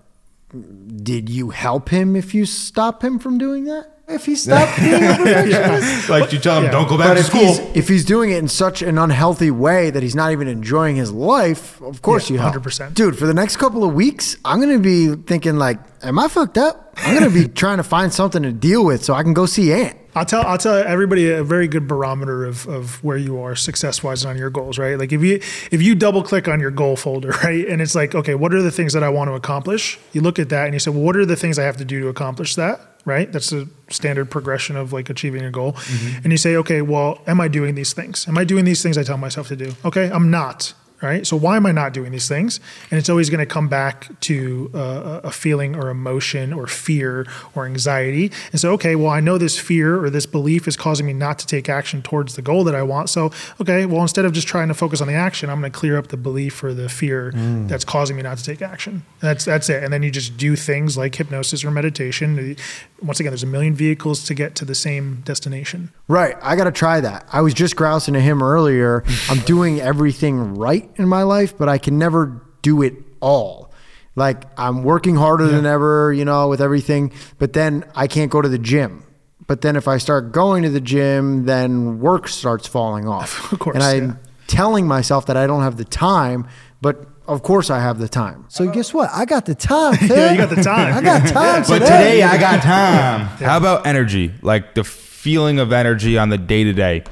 did you help him if you stop him from doing that? If he stopped being a perfectionist, Like you tell him, Yeah. don't go back But to if school. he's if he's doing it in such an unhealthy way that he's not even enjoying his life, of course Yeah, you help. 100%. Dude, for the next couple of weeks, I'm gonna be thinking like, am I fucked up? I'm gonna be trying to find something to deal with so I can go see Ant. I'll tell I'll tell everybody a very good barometer of, of where you are success wise on your goals, right? Like if you if you double click on your goal folder, right, and it's like, okay, what are the things that I want to accomplish? You look at that and you say, well, what are the things I have to do to accomplish that? Right? That's the standard progression of like achieving a goal. Mm-hmm. And you say, okay, well, am I doing these things? Am I doing these things I tell myself to do? Okay, I'm not. Right. So why am I not doing these things? And it's always going to come back to uh, a feeling or emotion or fear or anxiety. And so, okay, well, I know this fear or this belief is causing me not to take action towards the goal that I want. So, okay, well, instead of just trying to focus on the action, I'm going to clear up the belief or the fear that's causing me not to take action. That's that's it. And then you just do things like hypnosis or meditation. Once again, there's a million vehicles to get to the same destination. Right. I gotta try that. I was just grousing to him earlier. I'm doing everything right in my life, but I can never do it all. Like I'm working harder than ever, you know, with everything, but then I can't go to the gym. But then if I start going to the gym, then work starts falling off. Of course, And I'm yeah. telling myself that I don't have the time, but of course I have the time. so guess what? I got the time. Yeah, you got the time. I got time But today. today I got time. How about energy? Like the feeling of energy on the day to day.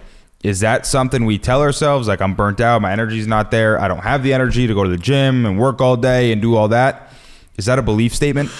Is that something we tell ourselves? Like, I'm burnt out, my energy's not there, I don't have the energy to go to the gym and work all day and do all that? Is that a belief statement?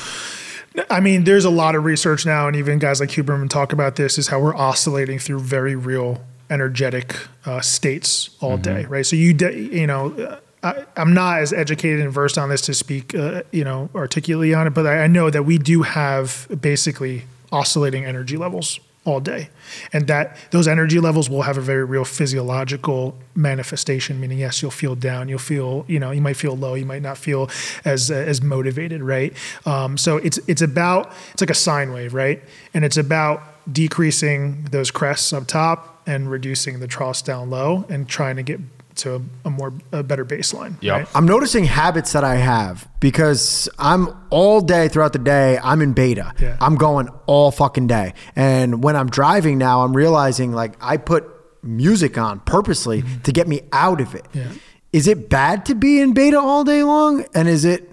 I mean, there's a lot of research now, and even guys like Huberman talk about this, is how we're oscillating through very real energetic uh, states all day, right? So you, de- you know, uh, I, I'm not as educated and versed on this to speak, uh, you know, articulately on it, but I, I know that we do have basically oscillating energy levels all day, and that those energy levels will have a very real physiological manifestation. Meaning, yes, you'll feel down, you'll feel, you know, you might feel low, you might not feel as as motivated, right? Um, so it's it's about it's like a sine wave, right? And it's about decreasing those crests up top and reducing the troughs down low, and trying to get to a, a more a better baseline. Yeah, right? I'm noticing habits that I have because I'm all day throughout the day, I'm in beta. Yeah. I'm going all fucking day. And when I'm driving now, I'm realizing like I put music on purposely to get me out of it. Mm-hmm. Yeah. is it bad to be in beta all day long? And is it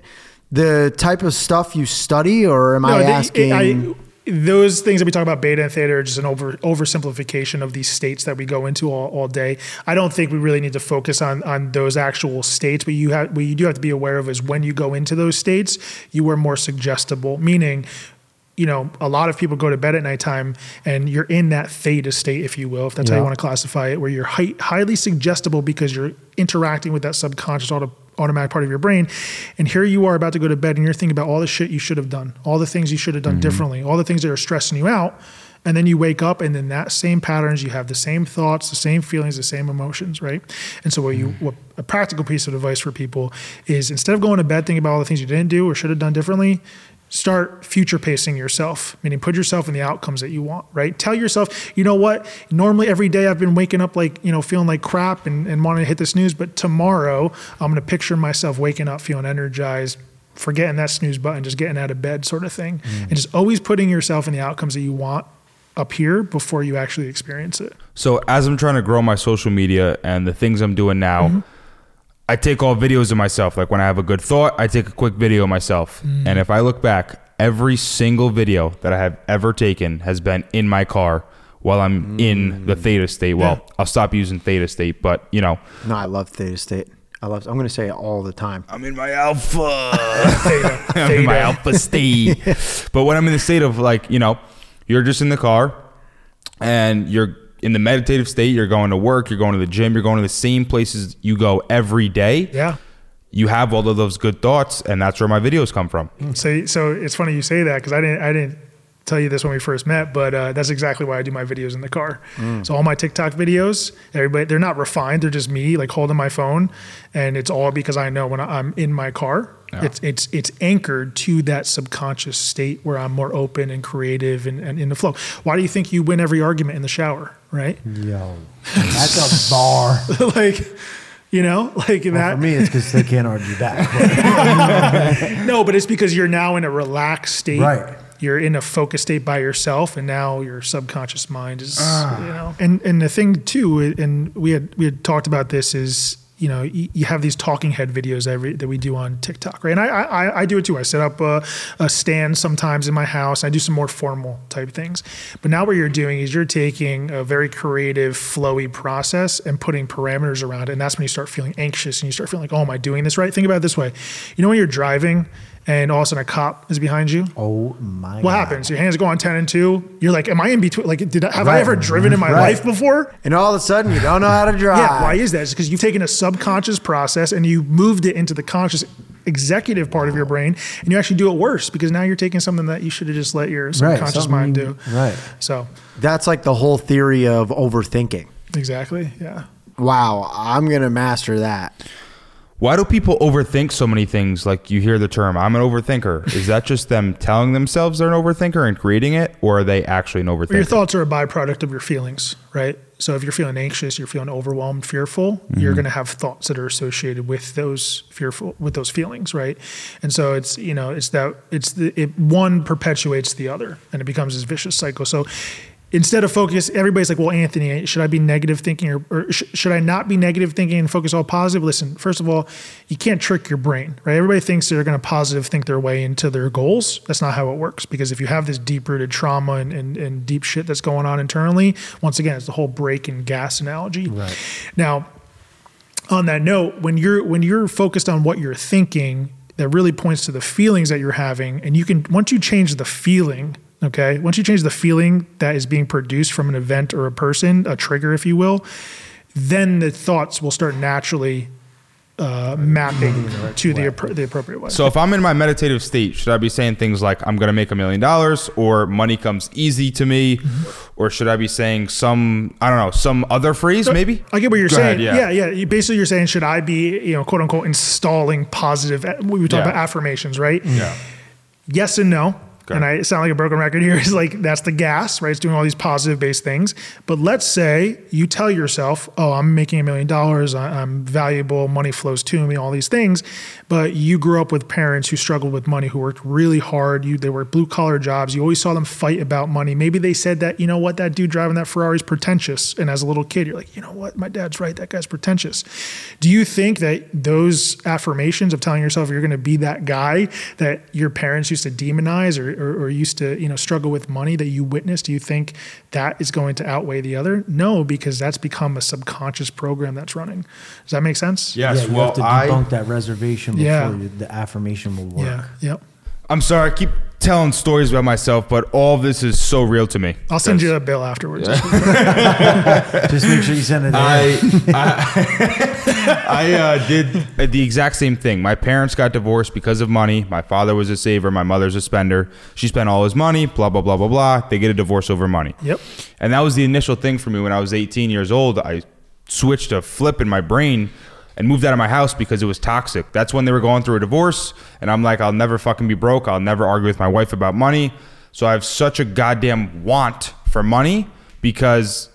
the type of stuff you study, or am I they- asking? I- those things that we talk about beta and theta are just an over oversimplification of these states that we go into all, all day. I don't think we really need to focus on on those actual states, but you have what you do have to be aware of is when you go into those states, you are more suggestible, meaning you know, a lot of people go to bed at nighttime and you're in that theta state, if you will, if that's how you want to classify it, where you're hi- highly suggestible because you're interacting with that subconscious auto- automatic part of your brain. And here you are about to go to bed and you're thinking about all the shit you should have done, all the things you should have done mm-hmm. differently, all the things that are stressing you out. And then you wake up and then that same patterns, you have the same thoughts, the same feelings, the same emotions, right? And so what you mm-hmm. what a practical piece of advice for people is instead of going to bed thinking about all the things you didn't do or should have done differently, start future pacing yourself, meaning put yourself in the outcomes that you want, right? Tell yourself, you know what? Normally every day I've been waking up like, you know, feeling like crap and, and wanting to hit the snooze, but tomorrow I'm going to picture myself waking up feeling energized, forgetting that snooze button, just getting out of bed sort of thing. And just always putting yourself in the outcomes that you want up here before you actually experience it. So as I'm trying to grow my social media and the things I'm doing now, Mm-hmm. I take all videos of myself. Like when I have a good thought, I take a quick video of myself. Mm. And if I look back, every single video that I have ever taken has been in my car while I'm in the theta state. Well, Yeah. I'll stop using theta state, but you know, no, I love theta state. I love. I'm going to say it all the time. I'm in my alpha. Theta, I'm in my alpha state. but when I'm in the state of like, you know, you're just in the car and you're in the meditative state, you're going to work, you're going to the gym, you're going to the same places you go every day. Yeah. You have all of those good thoughts, and that's where my videos come from. So, so it's funny you say that because I didn't, I didn't tell you this when we first met, but uh, that's exactly why I do my videos in the car. So all my TikTok videos, everybody, they're not refined. They're just me like holding my phone, and it's all because I know when I'm in my car, it's it's it's anchored to that subconscious state where I'm more open and creative and, and in the flow. Why do you think you win every argument in the shower, right? Yo, that's a bar. like. You know, like Well, that. for me, it's because they can't argue back. No, but it's because you're now in a relaxed state. Right. You're in a focused state by yourself, and now your subconscious mind is, ah. you know. And and the thing too, and we had we had talked about this is. You know, you, you have these talking head videos every that we do on TikTok, right? And I I, I do it too. I set up a, a stand sometimes in my house. I do some more formal type things. But now what you're doing is you're taking a very creative, flowy process and putting parameters around it. And that's when you start feeling anxious and you start feeling like, oh, am I doing this right? Think about it this way. You know, when you're driving and all of a sudden a cop is behind you, Oh my! what God. happens? Your hands go on 10 and 2. You're like, am I in between? Like, did I, have I ever driven in my Right. life before? And all of a sudden, you don't know how to drive. Yeah. Why is that? It's because you've taken a subconscious process and you moved it into the conscious executive part of your brain and you actually do it worse because now you're taking something that you should have just let your subconscious something mind do. Right. So, That's like the whole theory of overthinking. exactly. Yeah. Wow, I'm going to master that. Why do people overthink so many things? Like you hear the term, I'm an overthinker. Is that just them telling themselves they're an overthinker and creating it, or are they actually an overthinker? Well, your thoughts are a byproduct of your feelings, right? So if you're feeling anxious, you're feeling overwhelmed, fearful, you're mm-hmm. going to have thoughts that are associated with those fearful with those feelings, right? And so it's you know it's that it's the it one perpetuates the other, and it becomes this vicious cycle. So instead of focus, everybody's like, well, Anthony, should I be negative thinking or, or sh- should I not be negative thinking and focus all positive? Listen, first of all, you can't trick your brain, right? Everybody thinks they're going to positive think their way into their goals. That's not how it works because if you have this deep rooted trauma and, and, and deep shit that's going on internally, once again, it's the whole brake and gas analogy. Right. Now, on that note, when you're when you're focused on what you're thinking, that really points to the feelings that you're having, and you can once you change the feeling, okay, once you change the feeling that is being produced from an event or a person, a trigger, if you will, then the thoughts will start naturally uh, mapping to the appro- the appropriate way. So if I'm in my meditative state, should I be saying things like I'm going to make a million dollars or money comes easy to me or should I be saying some I don't know, some other phrase maybe? I get what you're Go saying. ahead, yeah. yeah, You basically, you're saying, should I be, you know, quote unquote, installing positive? We talk Yeah. about affirmations, right? Yeah. Yes and no. And I sound like a broken record here, is like that's the gas, right? It's doing all these positive based things. But let's say you tell yourself, oh, I'm making a million dollars, I'm valuable, money flows to me, all these things. But you grew up with parents who struggled with money, who worked really hard. You, they were blue collar jobs. You always saw them fight about money. Maybe they said that, you know what, that dude driving that Ferrari is pretentious. And as a little kid, you're like, you know what, my dad's right, that guy's pretentious. Do you think that those affirmations of telling yourself you're going to be that guy that your parents used to demonize or, or, or used to, you know, struggle with money that you witnessed, do you think that is going to outweigh the other? No, because that's become a subconscious program that's running. Does that make sense? Yes. yeah, you well, have to I. debunk that reservation before Yeah. you, the affirmation will work. Yeah. Yep. I'm sorry. I keep telling stories about myself, but all this is so real to me. I'll send you a bill afterwards. Just make sure you send it. I I, I uh, did the exact same thing. My parents got divorced because of money. My father was a saver. My mother's a spender. She spent all his money. Blah blah blah blah blah. They get a divorce over money. Yep. And that was the initial thing for me when I was 18 years old. I switched a flip in my brain and moved out of my house because it was toxic. That's when they were going through a divorce, and I'm like, I'll never fucking be broke. I'll never argue with my wife about money. So I have such a goddamn want for money because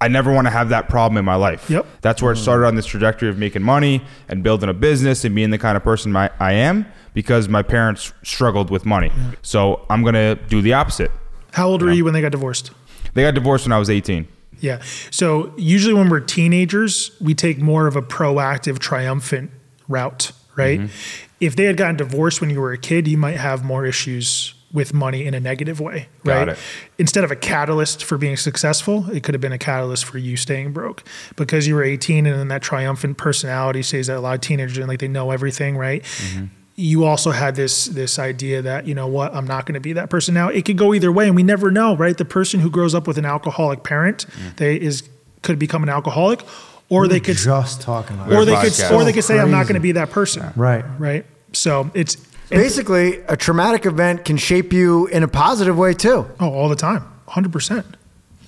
I never want to have that problem in my life. Yep. That's where it started on this trajectory of making money and building a business and being the kind of person my, I am because my parents struggled with money. So I'm going to do the opposite. How old were you when they got divorced? They got divorced when I was 18. Yeah. So usually when we're teenagers, we take more of a proactive, triumphant route, right? Mm-hmm. If they had gotten divorced when you were a kid, you might have more issues with money in a negative way, right? Instead of a catalyst for being successful, it could have been a catalyst for you staying broke because you were 18 and then that triumphant personality says that a lot of teenagers and like they know everything, right? Mm-hmm. You also had this this idea that you know what I'm not going to be that person now. It could go either way, and we never know, right? The person who grows up with an alcoholic parent, mm. they is could become an alcoholic, or they could just talking about. or it. they could podcast. or they could say I'm not going to be that person. Right. Right. So it's Basically, a traumatic event can shape you in a positive way too. oh all the time, hundred percent.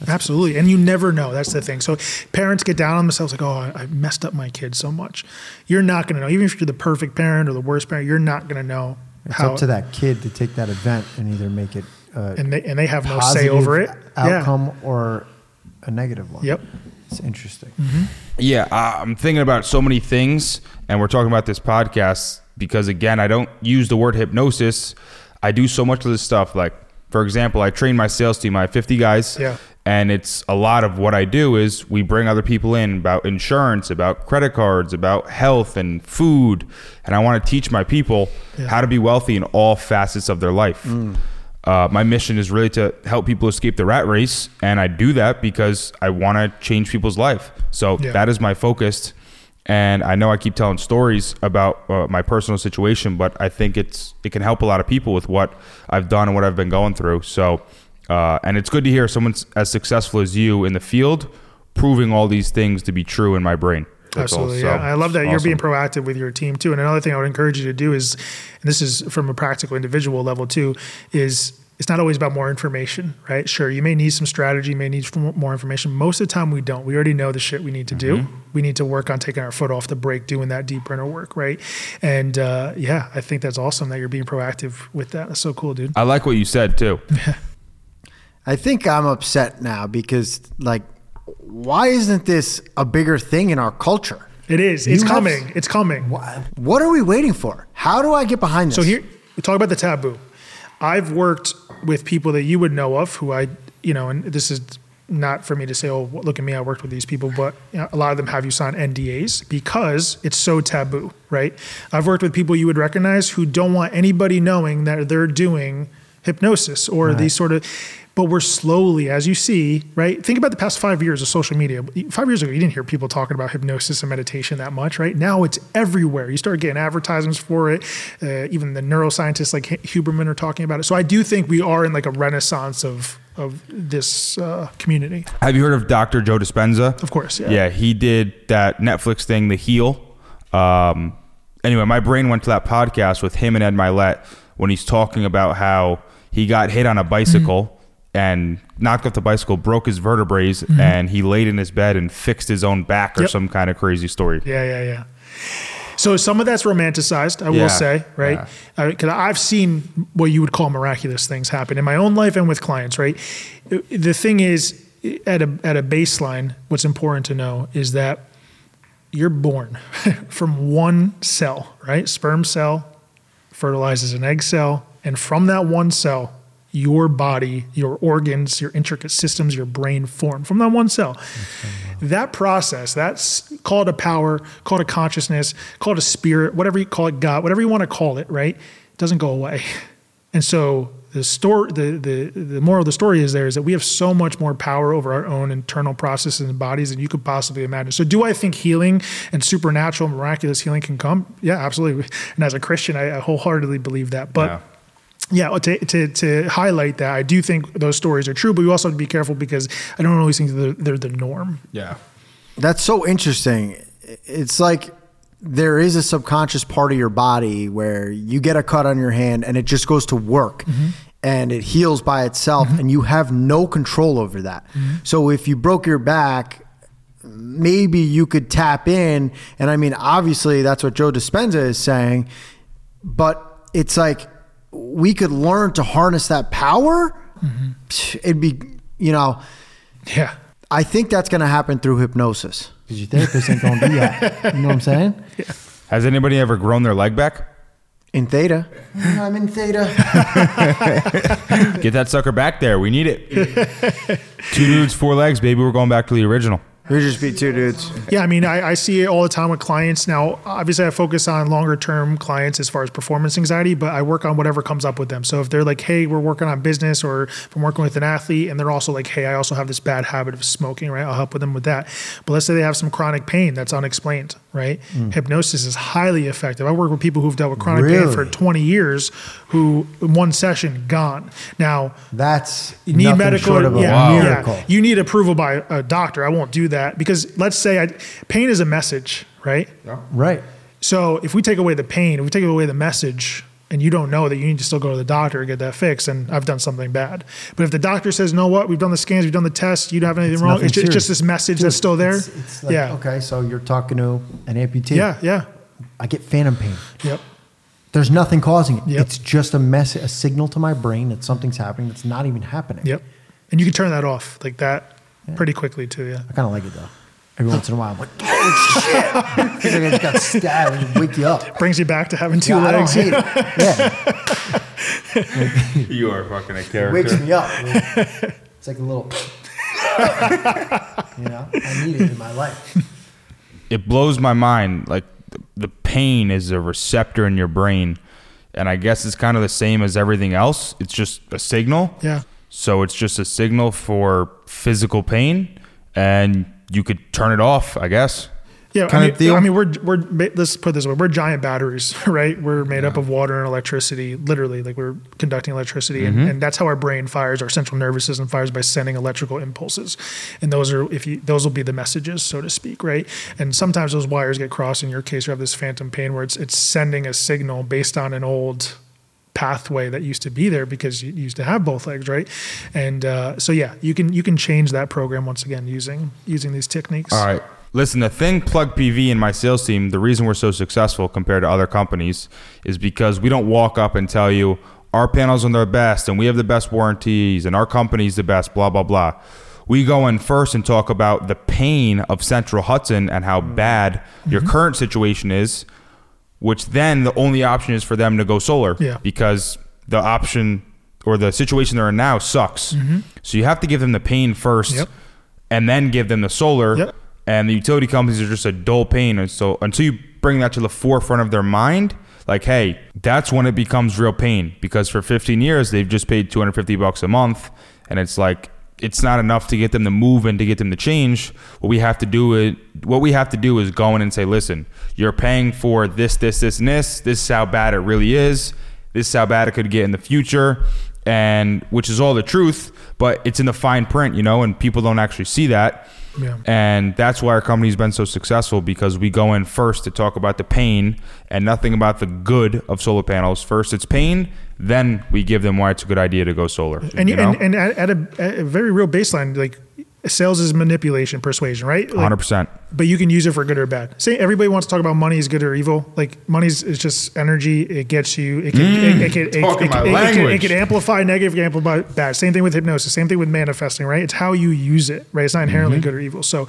Absolutely, and you never know. That's the thing. So parents get down on themselves like, "Oh, I, I messed up my kid so much." You're not going to know, even if you're the perfect parent or the worst parent. You're not going to know It's how. up to that kid to take that event and either make it a and they and they have no say over it. outcome or a negative one. Yep. It's interesting. Mm-hmm. Yeah, I- I'm thinking about so many things, and we're talking about this podcast because, again, I don't use the word hypnosis. I do so much of this stuff. Like, for example, I train my sales team. I have 50 guys. Yeah. And it's a lot of what I do is we bring other people in about insurance, about credit cards, about health and food. And I want to teach my people Yeah. how to be wealthy in all facets of their life. Uh, my mission is really to help people escape the rat race, and I do that because I want to change people's life. So Yeah. that is my focus. And I know I keep telling stories about uh, my personal situation, but I think it's it can help a lot of people with what I've done and what I've been going through. So, uh, and it's good to hear someone as successful as you in the field proving all these things to be true in my brain. That's all. Absolutely. So, yeah. I love that you're being proactive with your team too. And another thing I would encourage you to do is, and this is from a practical individual level too, is it's not always about more information, right? Sure, you may need some strategy, you may need more information. Most of the time, we don't. We already know the shit we need to do. Mm-hmm. We need to work on taking our foot off the brake, doing that deeper inner work, right? And uh, yeah, I think that's awesome that you're being proactive with that. That's so cool, dude. I like what you said too. I think I'm upset now because, like, why isn't this a bigger thing in our culture? It is. It's You have- coming. It's coming. What are we waiting for? How do I get behind this? So here we talk about the taboo. I've worked with people that you would know of who I, you know, and this is not for me to say, oh, look at me, I worked with these people, but you know, a lot of them have you sign NDAs because it's so taboo, right? I've worked with people you would recognize who don't want anybody knowing that they're doing hypnosis or these sort of. But we're slowly, as you see, right? Think about the past five years of social media. Five years ago, you didn't hear people talking about hypnosis and meditation that much, right? Now it's everywhere. You start getting advertisements for it. Uh, even the neuroscientists like Huberman are talking about it. So I do think we are in like a renaissance of of this uh, community. Have you heard of Dr. Joe Dispenza? Of course, yeah. Yeah, he did that Netflix thing, The Heal. Um, anyway, my brain went to that podcast with him and Ed Mylett when he's talking about how he got hit on a bicycle and knocked off the bicycle, broke his vertebrae, mm-hmm. and he laid in his bed and fixed his own back or Yep. some kind of crazy story. Yeah, yeah, yeah. So some of that's romanticized, I Yeah, will say, right? Because uh, I've seen what you would call miraculous things happen in my own life and with clients, right? The thing is, at a at a baseline, what's important to know is that you're born from one cell, right? Sperm cell fertilizes an egg cell, and from that one cell, your body, your organs, your intricate systems, your brain form from that one cell. That process, that's called a power, called a consciousness, called a spirit, whatever you call it, God, whatever you want to call it, right? It doesn't go away. And so the story, the, the, the moral of the story is there is that we have so much more power over our own internal processes and bodies than you could possibly imagine. So do I think healing and supernatural, miraculous healing can come? Yeah, absolutely. And as a Christian, I, I wholeheartedly believe that. But Yeah. Yeah, to, to, to highlight that, I do think those stories are true, but we also have to be careful because I don't always think they're, they're the norm. Yeah. That's so interesting. It's like there is a subconscious part of your body where you get a cut on your hand and it just goes to work mm-hmm. and it heals by itself mm-hmm. and you have no control over that. Mm-hmm. So if you broke your back, maybe you could tap in and I mean obviously that's what Joe Dispenza is saying, but it's like we could learn to harness that power. Mm-hmm. It'd be, you know, Yeah. I think that's going to happen through hypnosis. Because your therapist ain't gonna do that. You know what I'm saying? Has anybody ever grown their leg back? In theta, I'm in theta. Get that sucker back there. We need it. Two dudes, four legs, baby. We're going back to the original. We just be two dudes. Yeah, I mean, I, I see it all the time with clients. Now, obviously, I focus on longer term clients as far as performance anxiety, but I work on whatever comes up with them. So if they're like, hey, we're working on business, or if I'm working with an athlete, and they're also like, hey, I also have this bad habit of smoking, right? I'll help with them with that. But let's say they have some chronic pain that's unexplained, right? Mm. Hypnosis is highly effective. I work with people who've dealt with chronic pain for 20 years who, in one session, gone. Now, That's you need medical short of a yeah, miracle. yeah. You need approval by a doctor. I won't do that because let's say I, pain is a message, right? Right. So if we take away the pain, if we take away the message, and you don't know that you need to still go to the doctor and get that fixed, and I've done something bad. But if the doctor says, "No, what? We've done the scans, we've done the tests, you don't have anything It's wrong," it's just, serious. just this message Dude, that's still there. It's, it's like, yeah, Okay, so you're talking to an amputee. yeah, yeah, I get phantom pain. yep, There's nothing causing it. Yep. It's just a mess, a signal to my brain that something's happening that's not even happening. yep. And you can turn that off like that pretty quickly too. Yeah. I kind of like it though. Every once in a while, I'm like, oh shit! Feels like I just got stabbed and wake you up. Brings you back to having two Yeah, I don't legs. hate it. Yeah, You are fucking a it wakes me up. It's like a little, you know. I need it in my life. it blows my mind. Like the, the pain is a receptor in your brain, and I guess it's kind of the same as everything else. It's just a signal. Yeah. So it's just a signal for physical pain, and you could turn it off. I guess. Yeah, kind I of mean, deal? I mean, we're we're let's put it this way: we're giant batteries, right? We're made up of water and electricity, literally. Like we're conducting electricity, Mm-hmm. and, and that's how our brain fires. Our central nervous system fires by sending electrical impulses, and those are if you those will be the messages, so to speak, right? And sometimes those wires get crossed. In your case, you have this phantom pain where it's it's sending a signal based on an old pathway that used to be there because you used to have both legs, right? And uh, so yeah, you can you can change that program once again using using these techniques. All right. Listen, the thing Plug PV and my sales team, the reason we're so successful compared to other companies is because we don't walk up and tell you our panels are the best and we have the best warranties and our company's the best, blah, blah, blah. We go in first and talk about the pain of Central Hudson and how bad your current situation is, which then the only option is for them to go solar Yeah. because the option or the situation they're in now sucks. Mm-hmm. So you have to give them the pain first Yep. and then give them the solar Yep. and the utility companies are just a dull pain. And so until you bring that to the forefront of their mind, like, hey, that's when it becomes real pain because for 15 years they've just paid 250 bucks a month, and it's like it's not enough to get them to move and to get them to change. What we have to do is what we have to do is go in and say, listen, you're paying for this, this, this, and this. This is how bad it really is. This is how bad it could get in the future and which is all the truth, but it's in the fine print, you know, and people don't actually see that. Yeah. And that's why our company's been so successful because we go in first to talk about the pain and nothing about the good of solar panels. First, it's pain, then we give them why it's a good idea to go solar. and you know? and, and at, at, a, at a very real baseline, like sales is manipulation, persuasion, right? Like, 100%. but you can use it for good or bad. Say everybody wants to talk about money is good or evil. Like money is is just energy. It gets you. It can. it, it, can- it, talking it, my can- it, can- it can amplify negative. It can amplify bad. Same thing with hypnosis. Same thing with manifesting. Right. It's how you use it. Right. It's not inherently Mm-hmm. good or evil. So,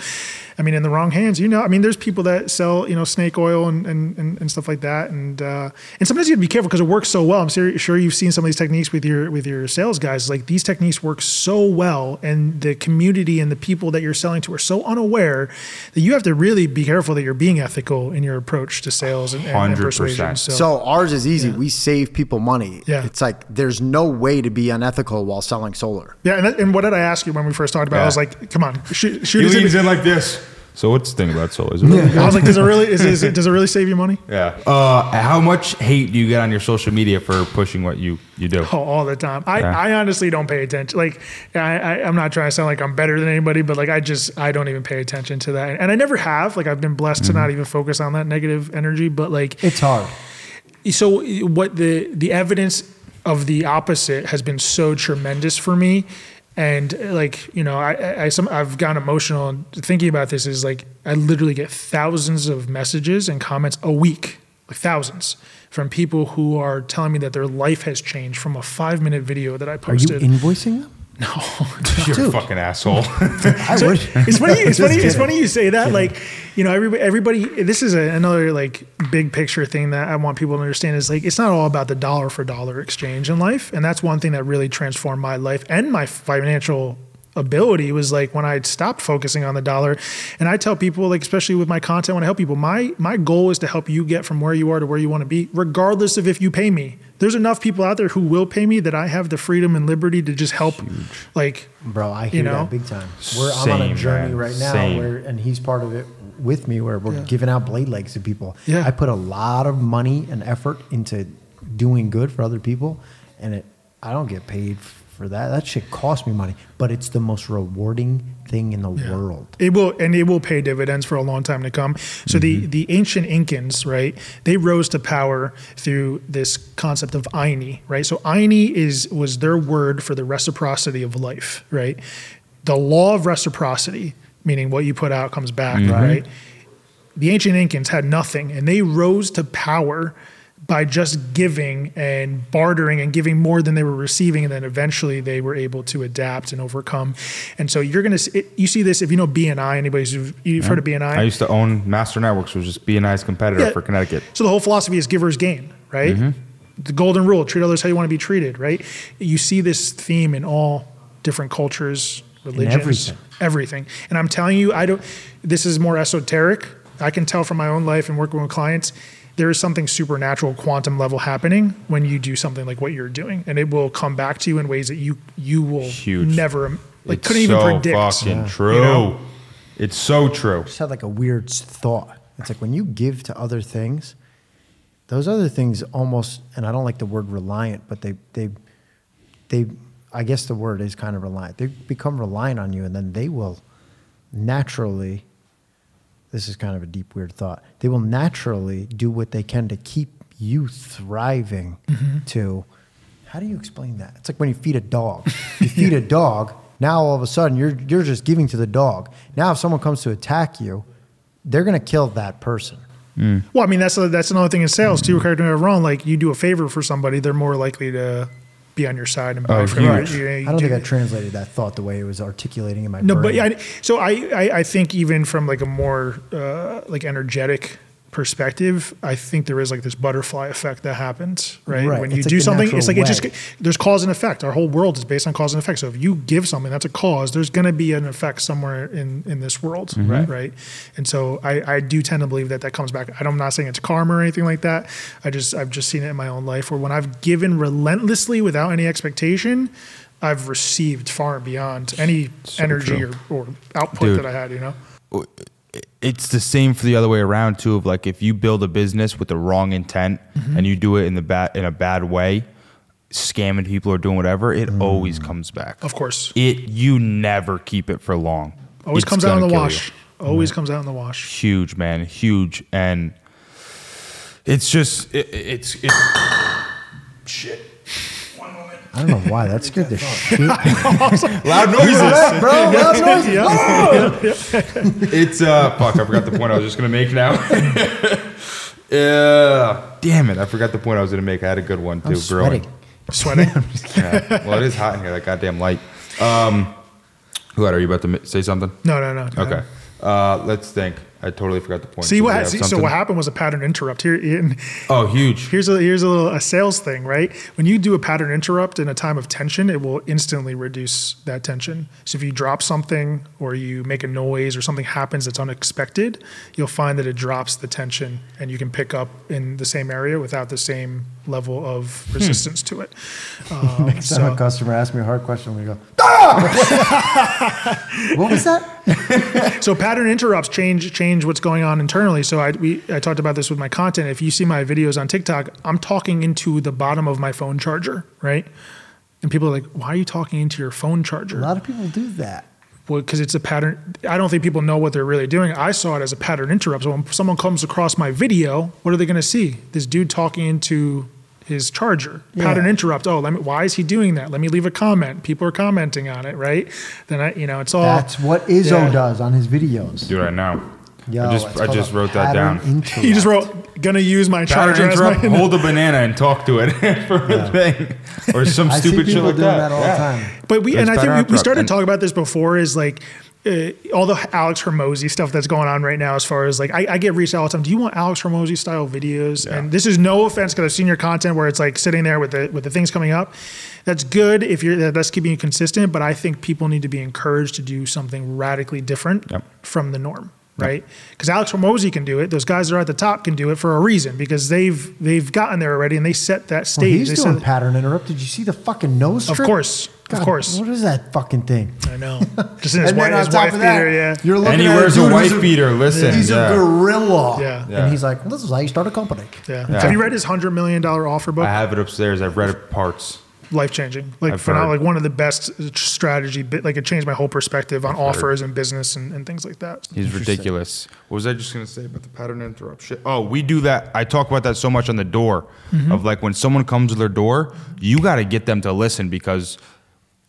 I mean, in the wrong hands, you know. I mean, there's people that sell you know snake oil and and, and, and stuff like that, and uh, and sometimes you have to be careful because it works so well. I'm ser- sure you've seen some of these techniques with your with your sales guys. Like these techniques work so well, and the community and the people that you're selling to are so unaware that you have to really be careful that you're being ethical in your approach to sales and, and, and persuasion. So, So ours is easy. We save people money. Yeah. It's like there's no way to be unethical while selling solar. yeah, and, that, and what did I ask you when we first talked about? it? I was like, come on, shoot, shoot He us leans in like this. So what's the thing about solar? Is it really I was like, does it really is, is it, does it really save you money? Yeah. Uh, how much hate do you get on your social media for pushing what you you do? Oh, all the time. I, Yeah. I honestly don't pay attention. Like, I, I, I'm not trying to sound like I'm better than anybody, but like, I just, I don't even pay attention to that. And I never have. Like, I've been blessed to not even focus on that negative energy. But like, It's hard. so what the the evidence of the opposite has been so tremendous for me and like you know i i, some i've gotten emotional thinking about this is like i literally get thousands of messages and comments a week like thousands from people who are telling me that their life has changed from a five minute video that i posted Are you invoicing them? No, you're a fucking asshole. I would. it's funny. It's Just funny. It's funny you say that. Like, you know, everybody. Everybody. This is a, another like big picture thing that I want people to understand. Is like it's not all about the dollar for dollar exchange in life, and that's one thing that really transformed my life and my financial ability was like when I stopped focusing on the dollar. And I tell people, like especially with my content, when I help people, my my goal is to help you get from where you are to where you want to be, regardless of if you pay me. There's enough people out there who will pay me that I have the freedom and liberty to just help, like Bro, I You hear know? that big time. We're, I'm on a journey man. right now, Same. where and he's part of it with me, where we're Yeah. giving out blade legs to people. Yeah. I put a lot of money and effort into doing good for other people, and it I don't get paid for that. That shit costs me money, but it's the most rewarding thing in the world. It will, and it will pay dividends for a long time to come. So the mm-hmm. the ancient Incans, right? They rose to power through this concept of Ayni, right? So Ayni is was their word for the reciprocity of life, right? The law of reciprocity, meaning what you put out comes back, mm-hmm. right? The ancient Incans had nothing, and they rose to power by just giving and bartering and giving more than they were receiving, and then eventually they were able to adapt and overcome. And so you're gonna see, you see this if you know BNI. Anybody's you've heard of BNI? I used to own Master Networks, which was just BNI's competitor Yeah. for Connecticut. So the whole philosophy is givers gain, right? Mm-hmm. The golden rule: treat others how you want to be treated, right? You see this theme in all different cultures, religions, everything. everything. And I'm telling you, I don't. This is more esoteric. I can tell from my own life and working with clients. There is something supernatural, quantum level happening when you do something like what you're doing, and it will come back to you in ways that you you will Huge. never like It's couldn't even predict. It's so fucking true. You know? It's so true. just had like a weird thought. It's like when you give to other things, those other things almost, and I don't like the word reliant, but they, they, they, I guess the word is kind of reliant. They become reliant on you, and then they will naturally. This is kind of a deep, weird thought. They will naturally do what they can to keep you thriving. Mm-hmm. To, how do you explain that? It's like when you feed a dog. You feed a dog. Now all of a sudden you're you're just giving to the dog. Now if someone comes to attack you, they're gonna kill that person. Mm. Well, I mean that's that's another thing in sales too. Mm. Correct me if I'm wrong. Like you do a favor for somebody, they're more likely to be on your side and buy Oh, from you. huge. You- you I don't do- think I translated that thought the way it was articulating in my No, brain. but yeah, I- so I, I I think even from like a more uh, like energetic perspective, I think there is like this butterfly effect that happens, right? Right. When you It's do the something, it's like it just there's cause and effect. Our whole world is based on cause and effect. So if you give something, that's a cause. There's going to be an effect somewhere in in this world, mm-hmm. right? Right. And so I I do tend to believe that that comes back. I'm not saying it's karma or anything like that. I just I've just seen it in my own life where when I've given relentlessly without any expectation. I've received far beyond any energy or, or output Dude. that I had, you know? It's the same for the other way around too. Of like if you build a business with the wrong intent Mm-hmm. and you do it in the bad in a bad way, scamming people or doing whatever, it always comes back. Of course. It you never keep it for long. Always It's comes out in the wash. you. Always comes out in the wash. Huge man, huge, and it's just it, it's it. Shit. One moment. I don't know why that scared the shit. Loud noises. bro, loud noise. It's uh fuck, I forgot the point I was just gonna make now. yeah. Damn it, I forgot the point I was gonna make. I had a good one too, I'm brewing. sweating. Sweating. Yeah. Well, it is hot in here, that goddamn light. Um who are you about to say something? No, no, no. Okay. Uh let's think. I totally forgot the point. See what? See, so what happened was a pattern interrupt here. Oh, huge. here's a here's a little a sales thing, right? When you do a pattern interrupt in a time of tension, it will instantly reduce that tension. So if you drop something or you make a noise or something happens that's unexpected, you'll find that it drops the tension and you can pick up in the same area without the same level of Hmm. resistance to it. Um, Next time so- a customer asks me a hard question, we go, "Ah!" what was that? So pattern interrupts change change what's going on internally. So I we I talked about this with my content. If you see my videos on TikTok, I'm talking into the bottom of my phone charger, right? And people are like, "Why are you talking into your phone charger?" A lot of people do that. Well, because it's a pattern. I don't think people know what they're really doing. I saw it as a pattern interrupt. So when someone comes across my video, what are they going to see? This dude talking into his charger. Pattern Yeah. interrupt. Oh, let me. Why is he doing that? Let me leave a comment. People are commenting on it, right? Then I, you know, it's all. That's what Izzo Yeah. does on his videos. Do it right now. Yo, I just I just wrote that down. interrupt. He just wrote, "Gonna use my Pattern charger as interrupt, my." hold a banana and talk to it for a thing. Or some stupid shit people like doing that. that all Yeah. the time. But we That's and I think we, we started And- talking about this before. Is like uh, all the Alex Hormozi stuff that's going on right now. As far as like, I, I get reached out all the time. Do you want Alex Hormozi style videos? Yeah. And this is no offense because I've seen your content where it's like sitting there with the with the things coming up. That's good if you're that's keeping you consistent. But I think people need to be encouraged to do something radically different Yep. from the norm. Right, because Alex Hormozi can do it. Those guys that are at the top can do it for a reason because they've they've gotten there already and they set that Well, stage. he's They doing set- pattern interrupt. Did you see the fucking nose of strip? course, God, of course. What is that fucking thing? I know. Just in his, And wife, then on his top wife of that, beater, yeah. You're looking And he at wears a dude wife beater. Listen, he's yeah. a gorilla. Yeah. Yeah. And he's like, "This is how you start a company." Yeah. Yeah. Have you read his hundred million dollar offer book? I have it upstairs. I've read it parts. Life changing. Like I've for now, heard. like one of the best uh, strategy. bit- Like it changed my whole perspective on offers and business and, and things like that. He's ridiculous. What was I just gonna say about the pattern interrupt shit? Oh, we do that. I talk about that so much on the door mm-hmm. of like when someone comes to their door, you got to get them to listen because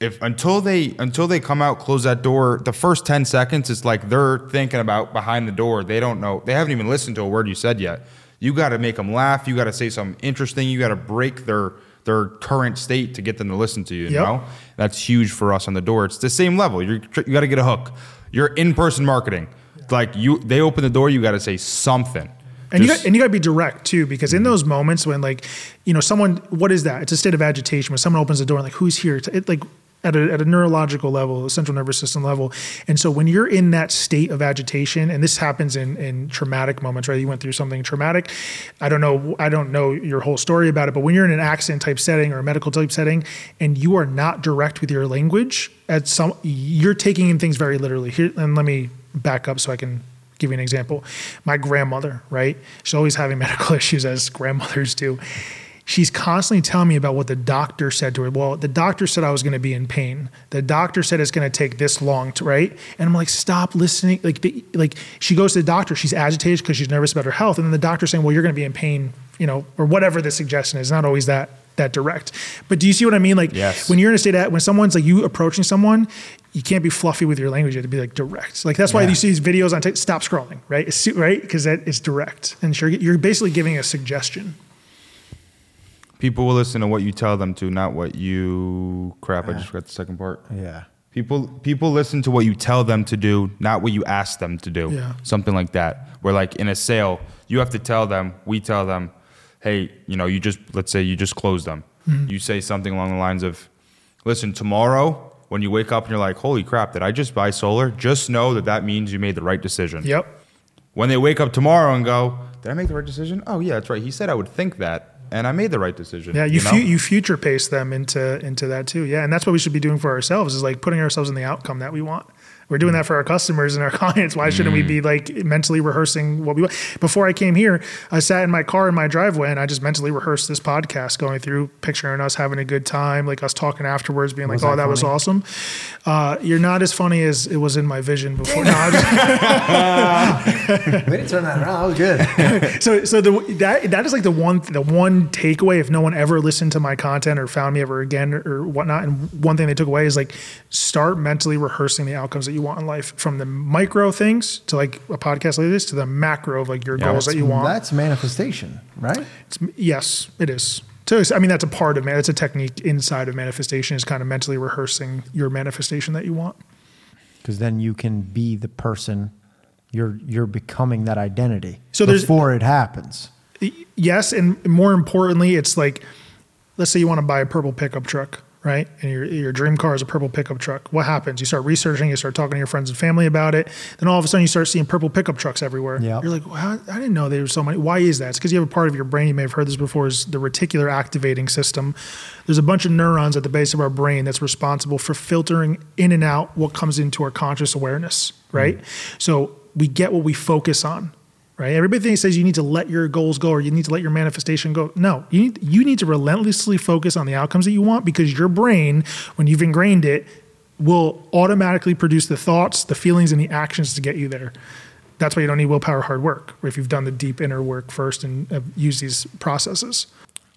if until they until they come out, close that door, the first ten seconds, it's like they're thinking about behind the door. They don't know. They haven't even listened to a word you said yet. You got to make them laugh. You got to say something interesting. You got to break their their current state to get them to listen to you. You Yep. know, that's huge for us on the door. It's the same level. You're, you got to get a hook. You're in person marketing. Like you, they open the door. You got to say something. And you got, and you got to be direct too, because in mm-hmm. those moments when like, you know, someone, what is that? It's a state of agitation when someone opens the door and like, who's here? It's it, like at a, at a neurological level, a central nervous system level. And so when you're in that state of agitation, and this happens in, in traumatic moments, right? You went through something traumatic. I don't know, I don't know your whole story about it, but when you're in an accident type setting or a medical type setting, and you are not direct with your language, at some, you're taking in things very literally. Here, and let me back up so I can give you an example. My grandmother, right? She's always having medical issues as grandmothers do. She's constantly telling me about what the doctor said to her. Well, the doctor said I was going to be in pain. The doctor said it's going to take this long, to, right? And I'm like, stop listening. Like, the, like she goes to the doctor. She's agitated because she's nervous about her health, and then the doctor's saying, "Well, you're going to be in pain," you know, or whatever the suggestion is. Not always that that direct. But do you see what I mean? Like, Yes. when you're in a state of, when someone's like you approaching someone, you can't be fluffy with your language. You have to be like direct. Like that's why Yeah. you see these videos on. T- stop scrolling, right? It's, right? Because that is direct, and you're, you're basically giving a suggestion. People will listen to what you tell them to, not what you. Crap! I just forgot the second part. Yeah. People people listen to what you tell them to do, not what you ask them to do. Yeah. Something like that. Where like in a sale, you have to tell them, we tell them, hey, you know, you just let's say you just close them. Mm-hmm. You say something along the lines of, listen, tomorrow when you wake up and you're like, holy crap, did I just buy solar? Just know that that means you made the right decision. Yep. When they wake up tomorrow and go, did I make the right decision? Oh yeah, that's right. He said I would think that, and I made the right decision. Yeah, you know? fu- you future pace them into into that too. Yeah, and that's what we should be doing for ourselves is like putting ourselves in the outcome that we want. We're doing that for our customers and our clients. Why shouldn't we be like mentally rehearsing what we want? Before I came here, I sat in my car in my driveway and I just mentally rehearsed this podcast, going through, picturing us having a good time, like us talking afterwards, being Was like, "Oh, that that was awesome." Uh, you're not as funny as it was in my vision before. No, I'm just- We didn't turn that around. That was good. so so the that that is like the one the one takeaway if no one ever listened to my content or found me ever again or whatnot and one thing they took away is like start mentally rehearsing the outcomes that you want in life from the micro things to like a podcast like this to the macro of like your Yeah, goals that you want That's manifestation, right? It's, yes it is so it's- I mean that's a part of man it's a technique inside of manifestation is kind of mentally rehearsing your manifestation that you want Because then you can be the person. You're you're becoming that identity. So before it happens. yes, and more importantly, it's like, let's say you want to buy a purple pickup truck, right? And your your dream car is a purple pickup truck. What happens? You start researching, you start talking to your friends and family about it. Then all of a sudden, you start seeing purple pickup trucks everywhere. Yeah. You're like, wow, I didn't know there were so many. Why is that? It's because you have a part of your brain. You may have heard this before. Is the reticular activating system? There's a bunch of neurons at the base of our brain that's responsible for filtering in and out what comes into our conscious awareness, right? Mm. So we get what we focus on right? Everybody thinks says you need to let your goals go or you need to let your manifestation go. No, you need you need to relentlessly focus on the outcomes that you want because your brain, when you've ingrained it, will automatically produce the thoughts, the feelings, and the actions to get you there. That's why you don't need willpower, hard work. If you've done the deep inner work first and have used these processes.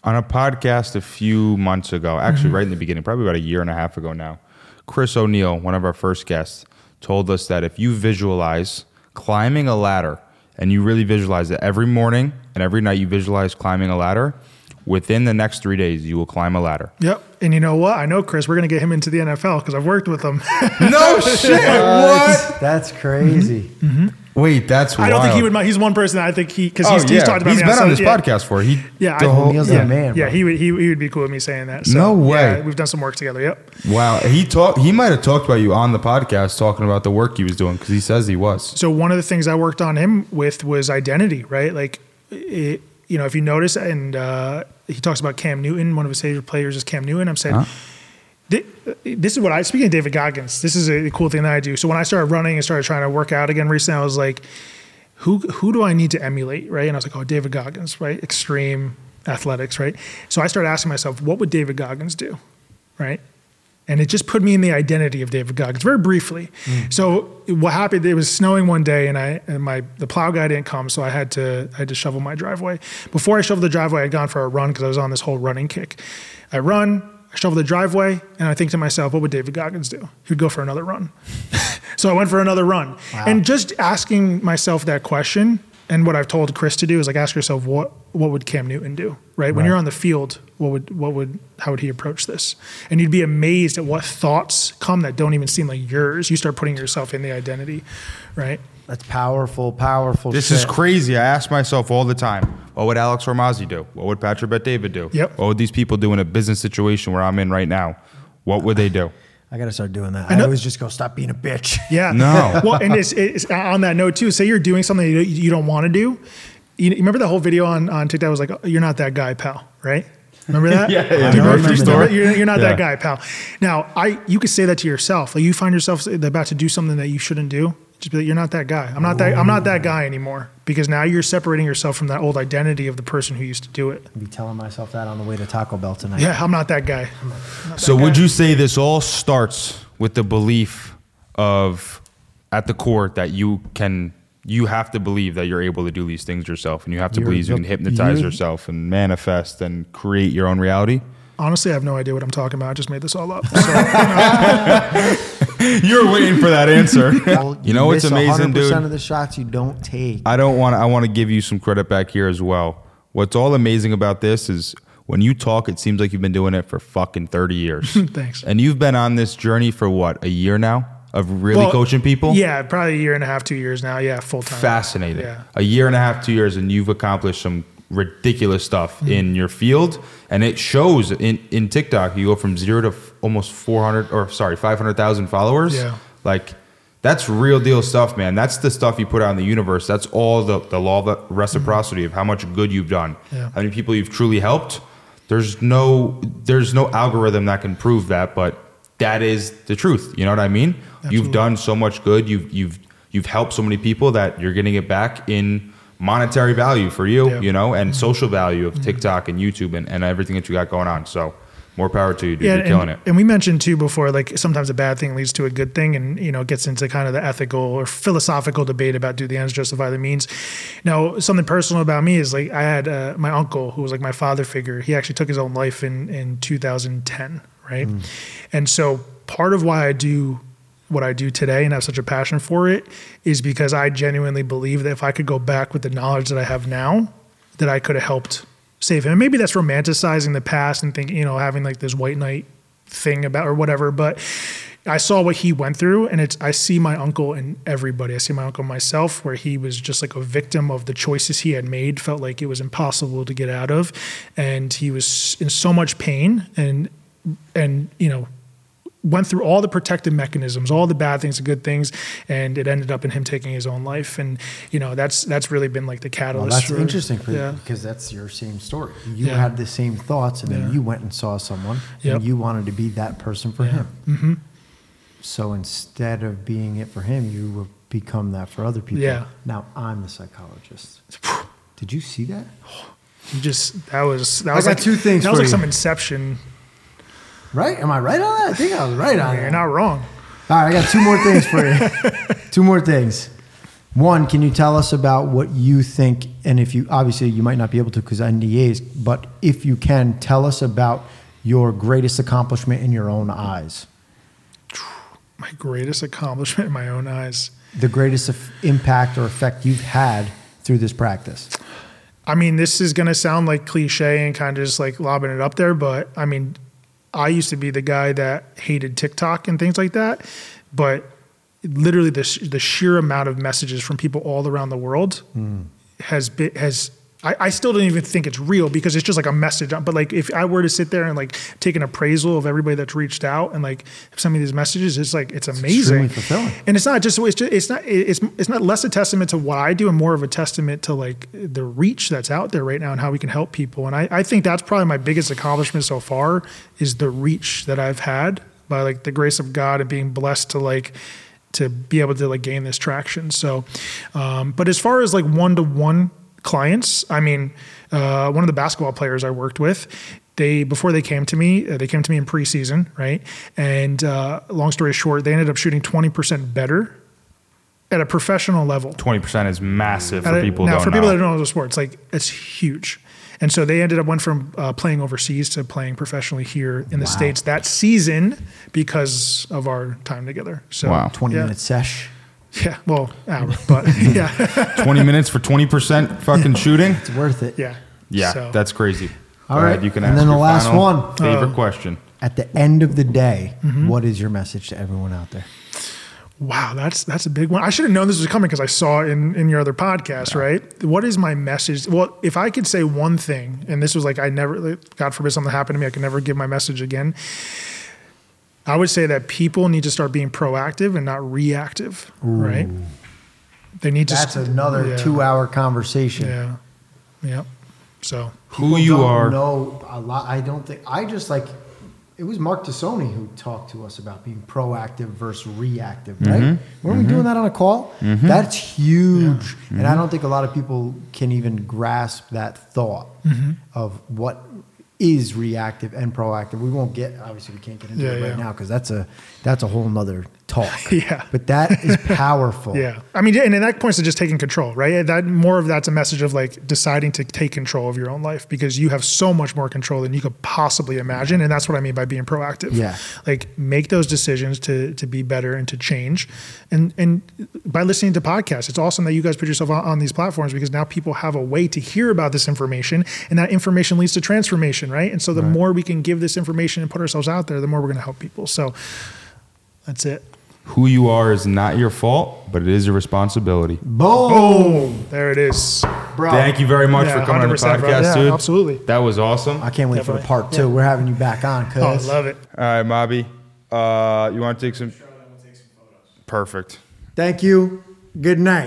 On a podcast a few months ago, actually mm-hmm. right in the beginning, probably about a year and a half ago now, Chris O'Neill, one of our first guests, told us that if you visualize climbing a ladder and you really visualize it every morning and every night you visualize climbing a ladder, within the next three days you will climb a ladder. Yep. And you know what? I know Chris. We're going to get him into the NFL because I've worked with him. No shit! What? That's crazy. Mm-hmm. Wait, that's what I don't think he would. mind- He's one person that I think he because Oh, he's, he's yeah. talked about He's been on this yeah. podcast for he. Yeah, the I- whole- O'Neill's yeah, a man. yeah, bro. he would he, he would be cool with me saying that. So, No way. Yeah, we've done some work together. Yep. Wow, he talked. He might have talked about you on the podcast, talking about the work he was doing because he says he was. So one of the things I worked on him with was identity, right? Like, it, you know, if you notice, and uh, he talks about Cam Newton. One of his favorite players is Cam Newton. I'm saying. Huh? Thi- This is what I speaking of David Goggins. This is a cool thing that I do. So when I started running and started trying to work out again recently, I was like, who who do I need to emulate, right? And I was like, oh, David Goggins, right? Extreme athletics, right? So I started asking myself, what would David Goggins do, right? And it just put me in the identity of David Goggins very briefly. Mm. So what happened? It was snowing one day, and I and my the plow guy didn't come, so I had to I had to shovel my driveway. Before I shoveled the driveway, I'd gone for a run because I was on this whole running kick. I run, I shovel the driveway, and I think to myself, what would David Goggins do? He'd go for another run. so I went for another run, and just asking myself that question. And what I've told Chris to do is like ask yourself what what would Cam Newton do, right? When you're on the field, what would what would how would he approach this? And you'd be amazed at what thoughts come that don't even seem like yours. You start putting yourself in the identity, right? That's powerful, powerful. This shit. is crazy. I ask myself all the time, what would Alex Hormozi do? What would Patrick Bet David do? Yep. What would these people do in a business situation where I'm in right now? What would they do? I gotta start doing that. I, know- always just go stop being a bitch. Yeah. No. well, and it's, it's uh, on that note too. Say you're doing something you you don't want to do. You, you remember the whole video on on TikTok was like, oh, "You're not that guy, pal." Right? Remember that? Yeah, yeah, Do you the remember- grocery remember- store. You're, you're not Yeah. that guy, pal. Now, I you could say that to yourself. Like you find yourself about to do something that you shouldn't do. Just be like, "You're not that guy. I'm not that. I'm not that guy anymore." Because now you're separating yourself from that old identity of the person who used to do it. Be telling myself that on the way to Taco Bell tonight. Yeah, I'm not that guy. So would you say this all starts with the belief of at the core that you can you have to believe that you're able to do these things yourself and you have to You're believe you can hypnotize yourself and manifest and create your own reality? Honestly, I have no idea what I'm talking about. I just made this all up. So, You're waiting for that answer. Well, you know what's amazing, 100% dude? of the shots you don't take. I don't want. I want to give you some credit back here as well. What's all amazing about this is when you talk, it seems like you've been doing it for fucking thirty years. Thanks. And you've been on this journey for what a year now of really Well, coaching people. Yeah, probably a year and a half, two years now. Yeah, full time. fascinating. Yeah. A year and a half, two years, and you've accomplished some ridiculous stuff Mm-hmm. in your field, and it shows in in TikTok. You go from zero to f- almost four hundred, or sorry, five hundred thousand followers. Yeah. like that's real deal stuff, man. That's the stuff you put out in the universe. That's all the the law of reciprocity of how much good you've done. Yeah. how many people you've truly helped. There's no there's no algorithm that can prove that, but that is the truth. You know what I mean? You've done so much good. You've you've you've helped so many people that you're getting it back in monetary value for you, Yeah. you know, and mm-hmm. social value of mm-hmm. TikTok and YouTube and, and everything that you got going on. So more power to you, dude. You're and, killing it. and we mentioned too before, like sometimes a bad thing leads to a good thing, and you know it gets into kind of the ethical or philosophical debate about do the ends justify the means. Now, something personal about me is like I had uh, my uncle who was like my father figure. He actually took his own life in in 2010, right? Mm. And so part of why I do what I do today and have such a passion for it is because I genuinely believe that if I could go back with the knowledge that I have now, that I could have helped save him. And maybe that's romanticizing the past and thinking, you know, having like this white knight thing about or whatever. But I saw what he went through, and it's I see my uncle and everybody. I see my uncle myself, where he was just like a victim of the choices he had made, felt like it was impossible to get out of, and he was in so much pain and and you know went through all the protective mechanisms, all the bad things, the good things, and it ended up in him taking his own life. And you know that's that's really been like the Well, catalyst. that's for- interesting for yeah. you because that's your same story. You Yeah. had the same thoughts, and then Yeah. you went and saw someone, Yep. and you wanted to be that person for him. Mm-hmm. So instead of being it for him, you will become that for other people. Yeah. Now I'm the psychologist. Did you see that? You just that was that I was got like two things That was like you. some Inception. Right? Am I right on that? I think I was right on You're that. not wrong. All right, I got two more things for you. two more things. One, can you tell us about what you think, and if you obviously you might not be able to because NDAs, but if you can, tell us about your greatest accomplishment in your own eyes, My greatest accomplishment in my own eyes. the greatest impact or effect you've had through this practice. I mean, this is going to sound like cliche and kind of just like lobbing it up there, but I mean, I used to be the guy that hated TikTok and things like that, but literally the the sheer amount of messages from people all around the world hmm. has been has. I, I still don't even think it's real because it's just like a message. But like, if I were to sit there and like take an appraisal of everybody that's reached out and like send me these messages, it's like it's amazing. fulfilling. And it's not just it's just, it's not it's it's not less a testament to what I do and more of a testament to like the reach that's out there right now and how we can help people. And I, I think that's probably my biggest accomplishment so far is the reach that I've had by like the grace of God and being blessed to like to be able to like gain this traction. So, um, but as far as like one to one clients, I mean, uh, one of the basketball players I worked with, they before they came to me, uh, they came to me in preseason, right? And uh, long story short, they ended up shooting twenty percent better at a professional level. Twenty percent is massive At for a- people. now, don't for people know. that don't know the sports, like it's huge. And so they ended up went from uh, playing overseas to playing professionally here in the states that season because of our time together. So Wow. 20 yeah. minute sesh. Yeah, well, hour, but yeah, Twenty minutes for twenty percent fucking shooting. It's worth it. yeah, Yeah, So- that's crazy. All Go right, ahead, you can and ask then the your last one. Favorite Uh, question. At the end of the day, Mm-hmm. what is your message to everyone out there? Wow, that's that's a big one. I should have known this was coming because I saw it in in your other podcast, right? What is my message? Well, if I could say one thing, and this was like I never, like, God forbid something happened to me, I could never give my message again. I would say that people need to start being proactive and not reactive, right? They need to. That's st- another yeah, two hour conversation. Yeah, yeah. So Who you don't are. know a lot. I don't think. I just like. It was Mark Tassoni who talked to us about being proactive versus reactive, right? Mm-hmm. Weren't we doing that on a call? That's huge, and I don't think a lot of people can even grasp that thought Mm-hmm. of what is reactive and proactive. We won't get obviously we can't get into Yeah, it right yeah. now because that's a that's a whole nother talk. Yeah. but that is powerful. Yeah, I mean, and that points to just taking control, right? That more of that's a message of like deciding to take control of your own life because you have so much more control than you could possibly imagine, and that's what I mean by being proactive. Yeah. like make those decisions to to be better and to change, and and by listening to podcasts, it's awesome that you guys put yourself on, on these platforms because now people have a way to hear about this information, and that information leads to transformation, right? And so the more we can give this information and put ourselves out there, the more we're going to help people. So that's it. Who you are is not your fault, but it is your responsibility. Boom, Boom! There it is. bro. Thank you very much Yeah, for coming on the 100%, bro. podcast, Yeah, dude. absolutely. That was awesome. I can't wait for the Definitely. part two. We're having you back on, cuz. Oh, I love it. All right, Mobby. Uh, you want to take some? Photos. Perfect. Thank you. Good night.